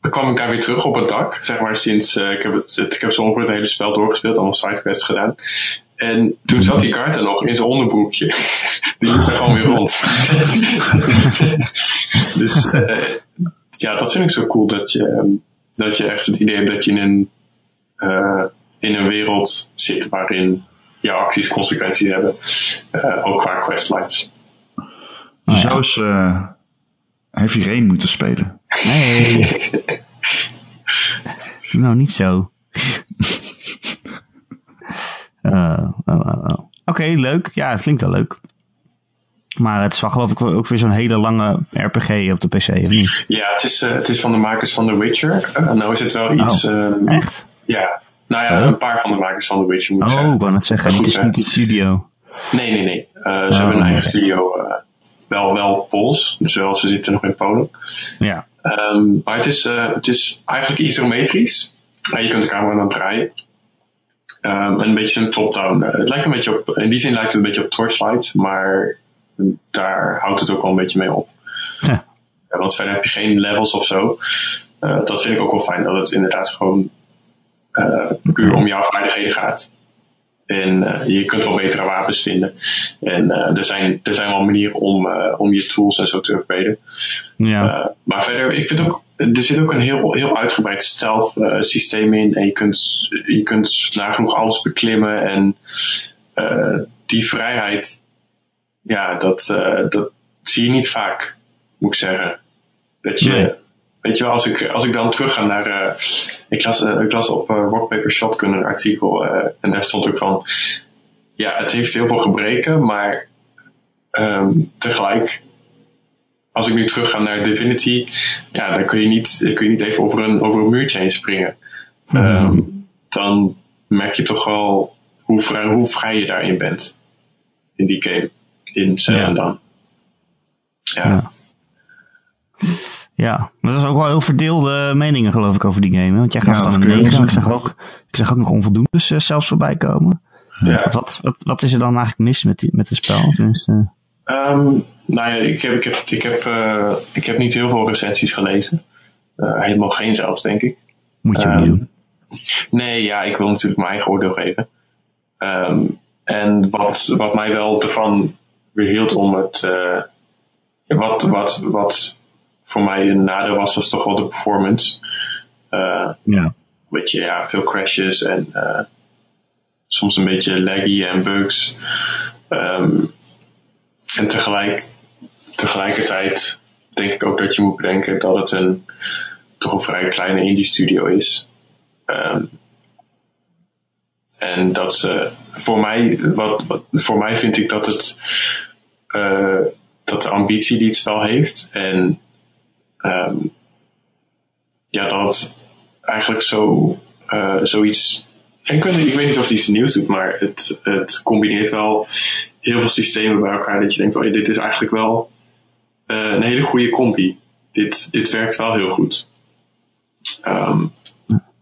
kwam ik daar weer terug op het dak. Zeg maar sinds. ik heb het, het, ik heb zo ongeveer het hele spel doorgespeeld, allemaal sidequests gedaan. En toen zat die kaart er nog in zijn onderbroekje. (laughs) die liep er gewoon weer rond. (laughs) dus ja, dat vind ik zo cool. Dat je, ehm, dat je echt het idee hebt dat je in een, uh, in een wereld zit waarin jouw acties consequenties hebben. Uh, ook qua questlines. Oh, Zou eens uh, Heavy Rain moeten spelen. Nee. (laughs) nou, niet zo. uh, Oké, okay, leuk. Ja, het klinkt wel leuk. Maar het is wel geloof ik ook weer zo'n hele lange RPG op de PC, of niet? Ja, het is, uh, het is van de makers van The Witcher. Uh, nou is het wel iets... Oh, uh, echt? Ja. Nou ja, oh. een paar van de makers van The Witcher moet ik oh, zeggen. Oh, ik wou net zeggen. Het is niet de studio. Nee, nee, nee. ze oh, hebben een eigen studio. wel, wel Pools. Dus wel, ze zitten nog in Polen. Ja. Um, maar het is, het is eigenlijk isometrisch. je kunt de camera dan draaien. Um, een beetje een top-down. het lijkt een beetje op... In die zin lijkt het een beetje op Torchlight. Maar daar houdt het ook wel een beetje mee op. Ja. Ja, want verder heb je geen levels of zo. Uh, dat vind ik ook wel fijn, dat het inderdaad gewoon uh, puur om jouw vaardigheden gaat. En uh, je kunt wel betere wapens vinden. En er, zijn, er zijn wel manieren om, om je tools en zo te upgraden. Ja. maar verder, ik vind ook, er zit ook een heel, heel uitgebreid stealth systeem in. En je kunt, je kunt nagenoeg alles beklimmen. En die vrijheid, ja, dat, dat zie je niet vaak, moet ik zeggen. Dat je, nee. weet je wel, als ik, als ik dan terug ga naar, uh, ik, las, uh, ik las op uh, Rock Paper Shotgun een artikel en daar stond ook van, ja, het heeft heel veel gebreken, maar um, tegelijk, als ik nu terug ga naar Divinity, ja, dan kun je niet, kun je niet even over een, over een muurtje heen springen. Mm -hmm. um, dan merk je toch wel hoe vrij, hoe vrij je daarin bent. In die game. In Zelda. Ja. Ja. ja. Ja, maar dat is ook wel heel verdeelde meningen geloof ik over die game. Want jij gaf Ja, dan een kun je 9. wel Ik zag ook, ik zag ook nog onvoldoendes eh, zelfs voorbij komen. Ja. Wat, wat, wat is er dan eigenlijk mis met, die, met het spel? Tenminste, Ehm, nou ja, ik heb, ik, heb, ik, heb, eh, ik heb niet heel veel recensies gelezen. Eh, helemaal geen zelfs, denk ik. moet je ook Ehm, niet doen. Nee, ja, ik wil natuurlijk mijn eigen oordeel geven. Ehm, en wat, wat mij wel ervan weerhield om het. eh, wat, wat, wat voor mij een nadeel was, was toch wel de performance. Eh, Ja. weet je, ja, veel crashes en eh, soms een beetje laggy en bugs. Ehm, en tegelijk, tegelijkertijd denk ik ook dat je moet bedenken dat het een toch een vrij kleine indie studio is. Ehm, en dat ze, voor mij, wat, wat, voor mij vind ik dat het, eh, dat de ambitie die het spel heeft en ehm, ja, dat eigenlijk zo, eh, zoiets, ik weet, ik weet niet of het iets nieuws doet, maar het, het combineert wel heel veel systemen bij elkaar dat je denkt, oh, dit is eigenlijk wel eh, een hele goede combi. Dit, dit werkt wel heel goed. Ehm,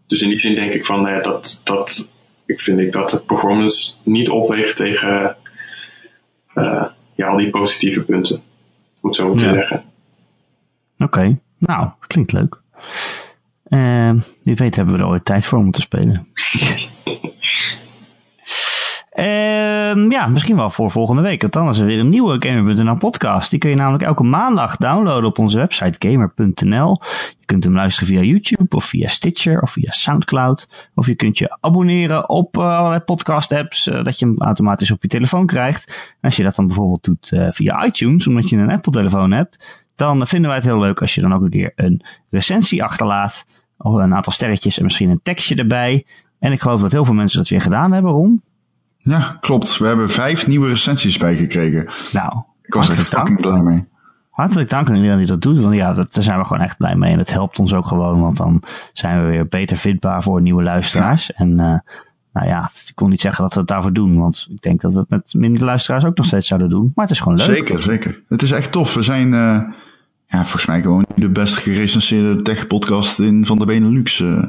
dus in die zin denk ik van, dat, dat, ik vind ik dat de performance niet opweegt tegen eh, ja, al die positieve punten. Om het zo moeten Ja. zeggen. Oké, nou, klinkt leuk. Ehm, wie weet hebben we er ooit tijd voor om te spelen. (laughs) Ehm, ja, misschien wel voor volgende week. Want dan is er weer een nieuwe Gamer.nl podcast. Die kun je namelijk elke maandag downloaden op onze website gamer.nl. Je kunt hem luisteren via YouTube of via Stitcher of via Soundcloud. Of je kunt je abonneren op eh, allerlei podcast apps, eh, dat je hem automatisch op je telefoon krijgt. En als je dat dan bijvoorbeeld doet eh, via iTunes, omdat je een Apple telefoon hebt, dan vinden wij het heel leuk als je dan ook een keer een recensie achterlaat. Of een aantal sterretjes en misschien een tekstje erbij. En ik geloof dat heel veel mensen dat weer gedaan hebben, Ron. Ja, klopt. We hebben vijf nieuwe recensies bijgekregen. Nou, Ik was er fucking blij mee. Hartelijk dank aan iedereen die dat doet. Want ja, dat, daar zijn we gewoon echt blij mee. En het helpt ons ook gewoon. Want dan zijn we weer beter vindbaar voor nieuwe luisteraars. En eh, nou ja, ik kon niet zeggen dat we het daarvoor doen. Want ik denk dat we het met minder luisteraars ook nog steeds zouden doen. Maar het is gewoon leuk. Zeker, zeker. Het is echt tof. We zijn eh, ja, volgens mij gewoon de best gerecenseerde tech-podcast in van de Benelux. eh.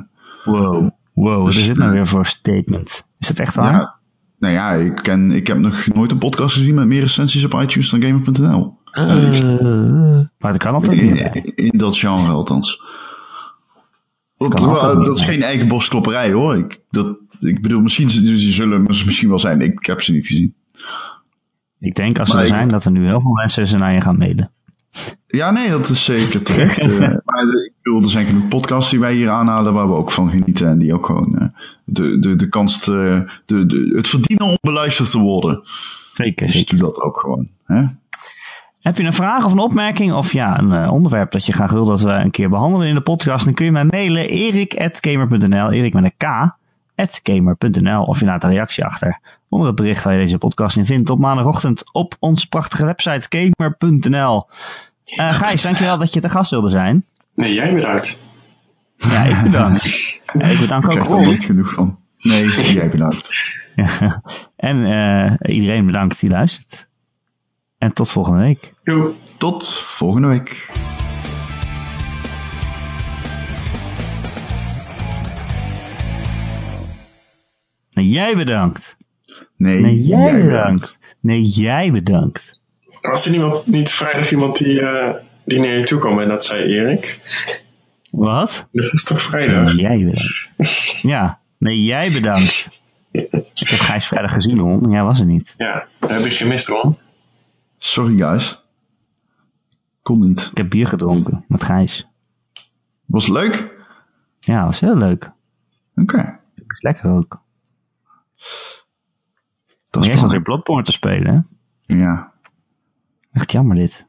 Wow. Wow, wat Dus, is dit nou weer voor statement? Is het echt waar? ja, nou ja, ik, ken, ik heb nog nooit een podcast gezien met meer recensies op iTunes dan Gamer.nl. Eh, maar dat kan altijd niet. hè? In, in dat genre althans. Dat, dat niet, is geen eigen borstklopperij hoor. Ik, dat, ik bedoel, misschien ze- zullen ze misschien wel zijn. Ik heb ze niet gezien. Ik denk als ze er ik- zijn dat er nu heel veel mensen ze naar je gaan mailen. Ja, nee, dat is zeker terecht. (laughs) Eh, maar de- ik bedoel, er zijn genoeg podcasts die wij hier aanhalen waar we ook van genieten. En die ook gewoon eh, de, de, de kans, te, de, de, het verdienen om beluisterd te worden. Zeker, Dus doe dat ook gewoon. Hè? Heb je een vraag of een opmerking of ja, een eh, onderwerp dat je graag wil dat we een keer behandelen in de podcast, dan kun je mij mailen erik.gamer.nl, erik met een k, at gamer.nl of je laat een reactie achter onder het bericht waar je deze podcast in vindt op maandagochtend op ons prachtige website gamer.nl. Eh Gijs, dankjewel dat je te gast wilde zijn. Nee, jij bedankt. Ja, ik bedank. (laughs) Ja, ik bedank Ik ook krijg er niet genoeg van. Nee, (laughs) jij bedankt. Ja. En eh, iedereen bedankt die luistert. En tot volgende week. Tot volgende week. Nee, jij bedankt. Nee, Nee, jij bedankt. Nee, jij bedankt. Was er niemand, niet vrijdag iemand die, eh, die naar je toe kwam en dat zei Erik? Wat? Dat is toch vrijdag? Nee, jij bedankt. Ja, nee, jij bedankt. Ik heb Gijs vrijdag gezien, Ron. Jij was er niet. Ja, dat heb ik gemist, Ron. Sorry guys. Kon niet. Ik heb bier gedronken met Gijs. Was het leuk? Ja, was heel leuk. Oké. Is lekker ook. Dat Jij is zat weer spannend. Bloodborne te spelen, hè? Ja. Echt jammer dit.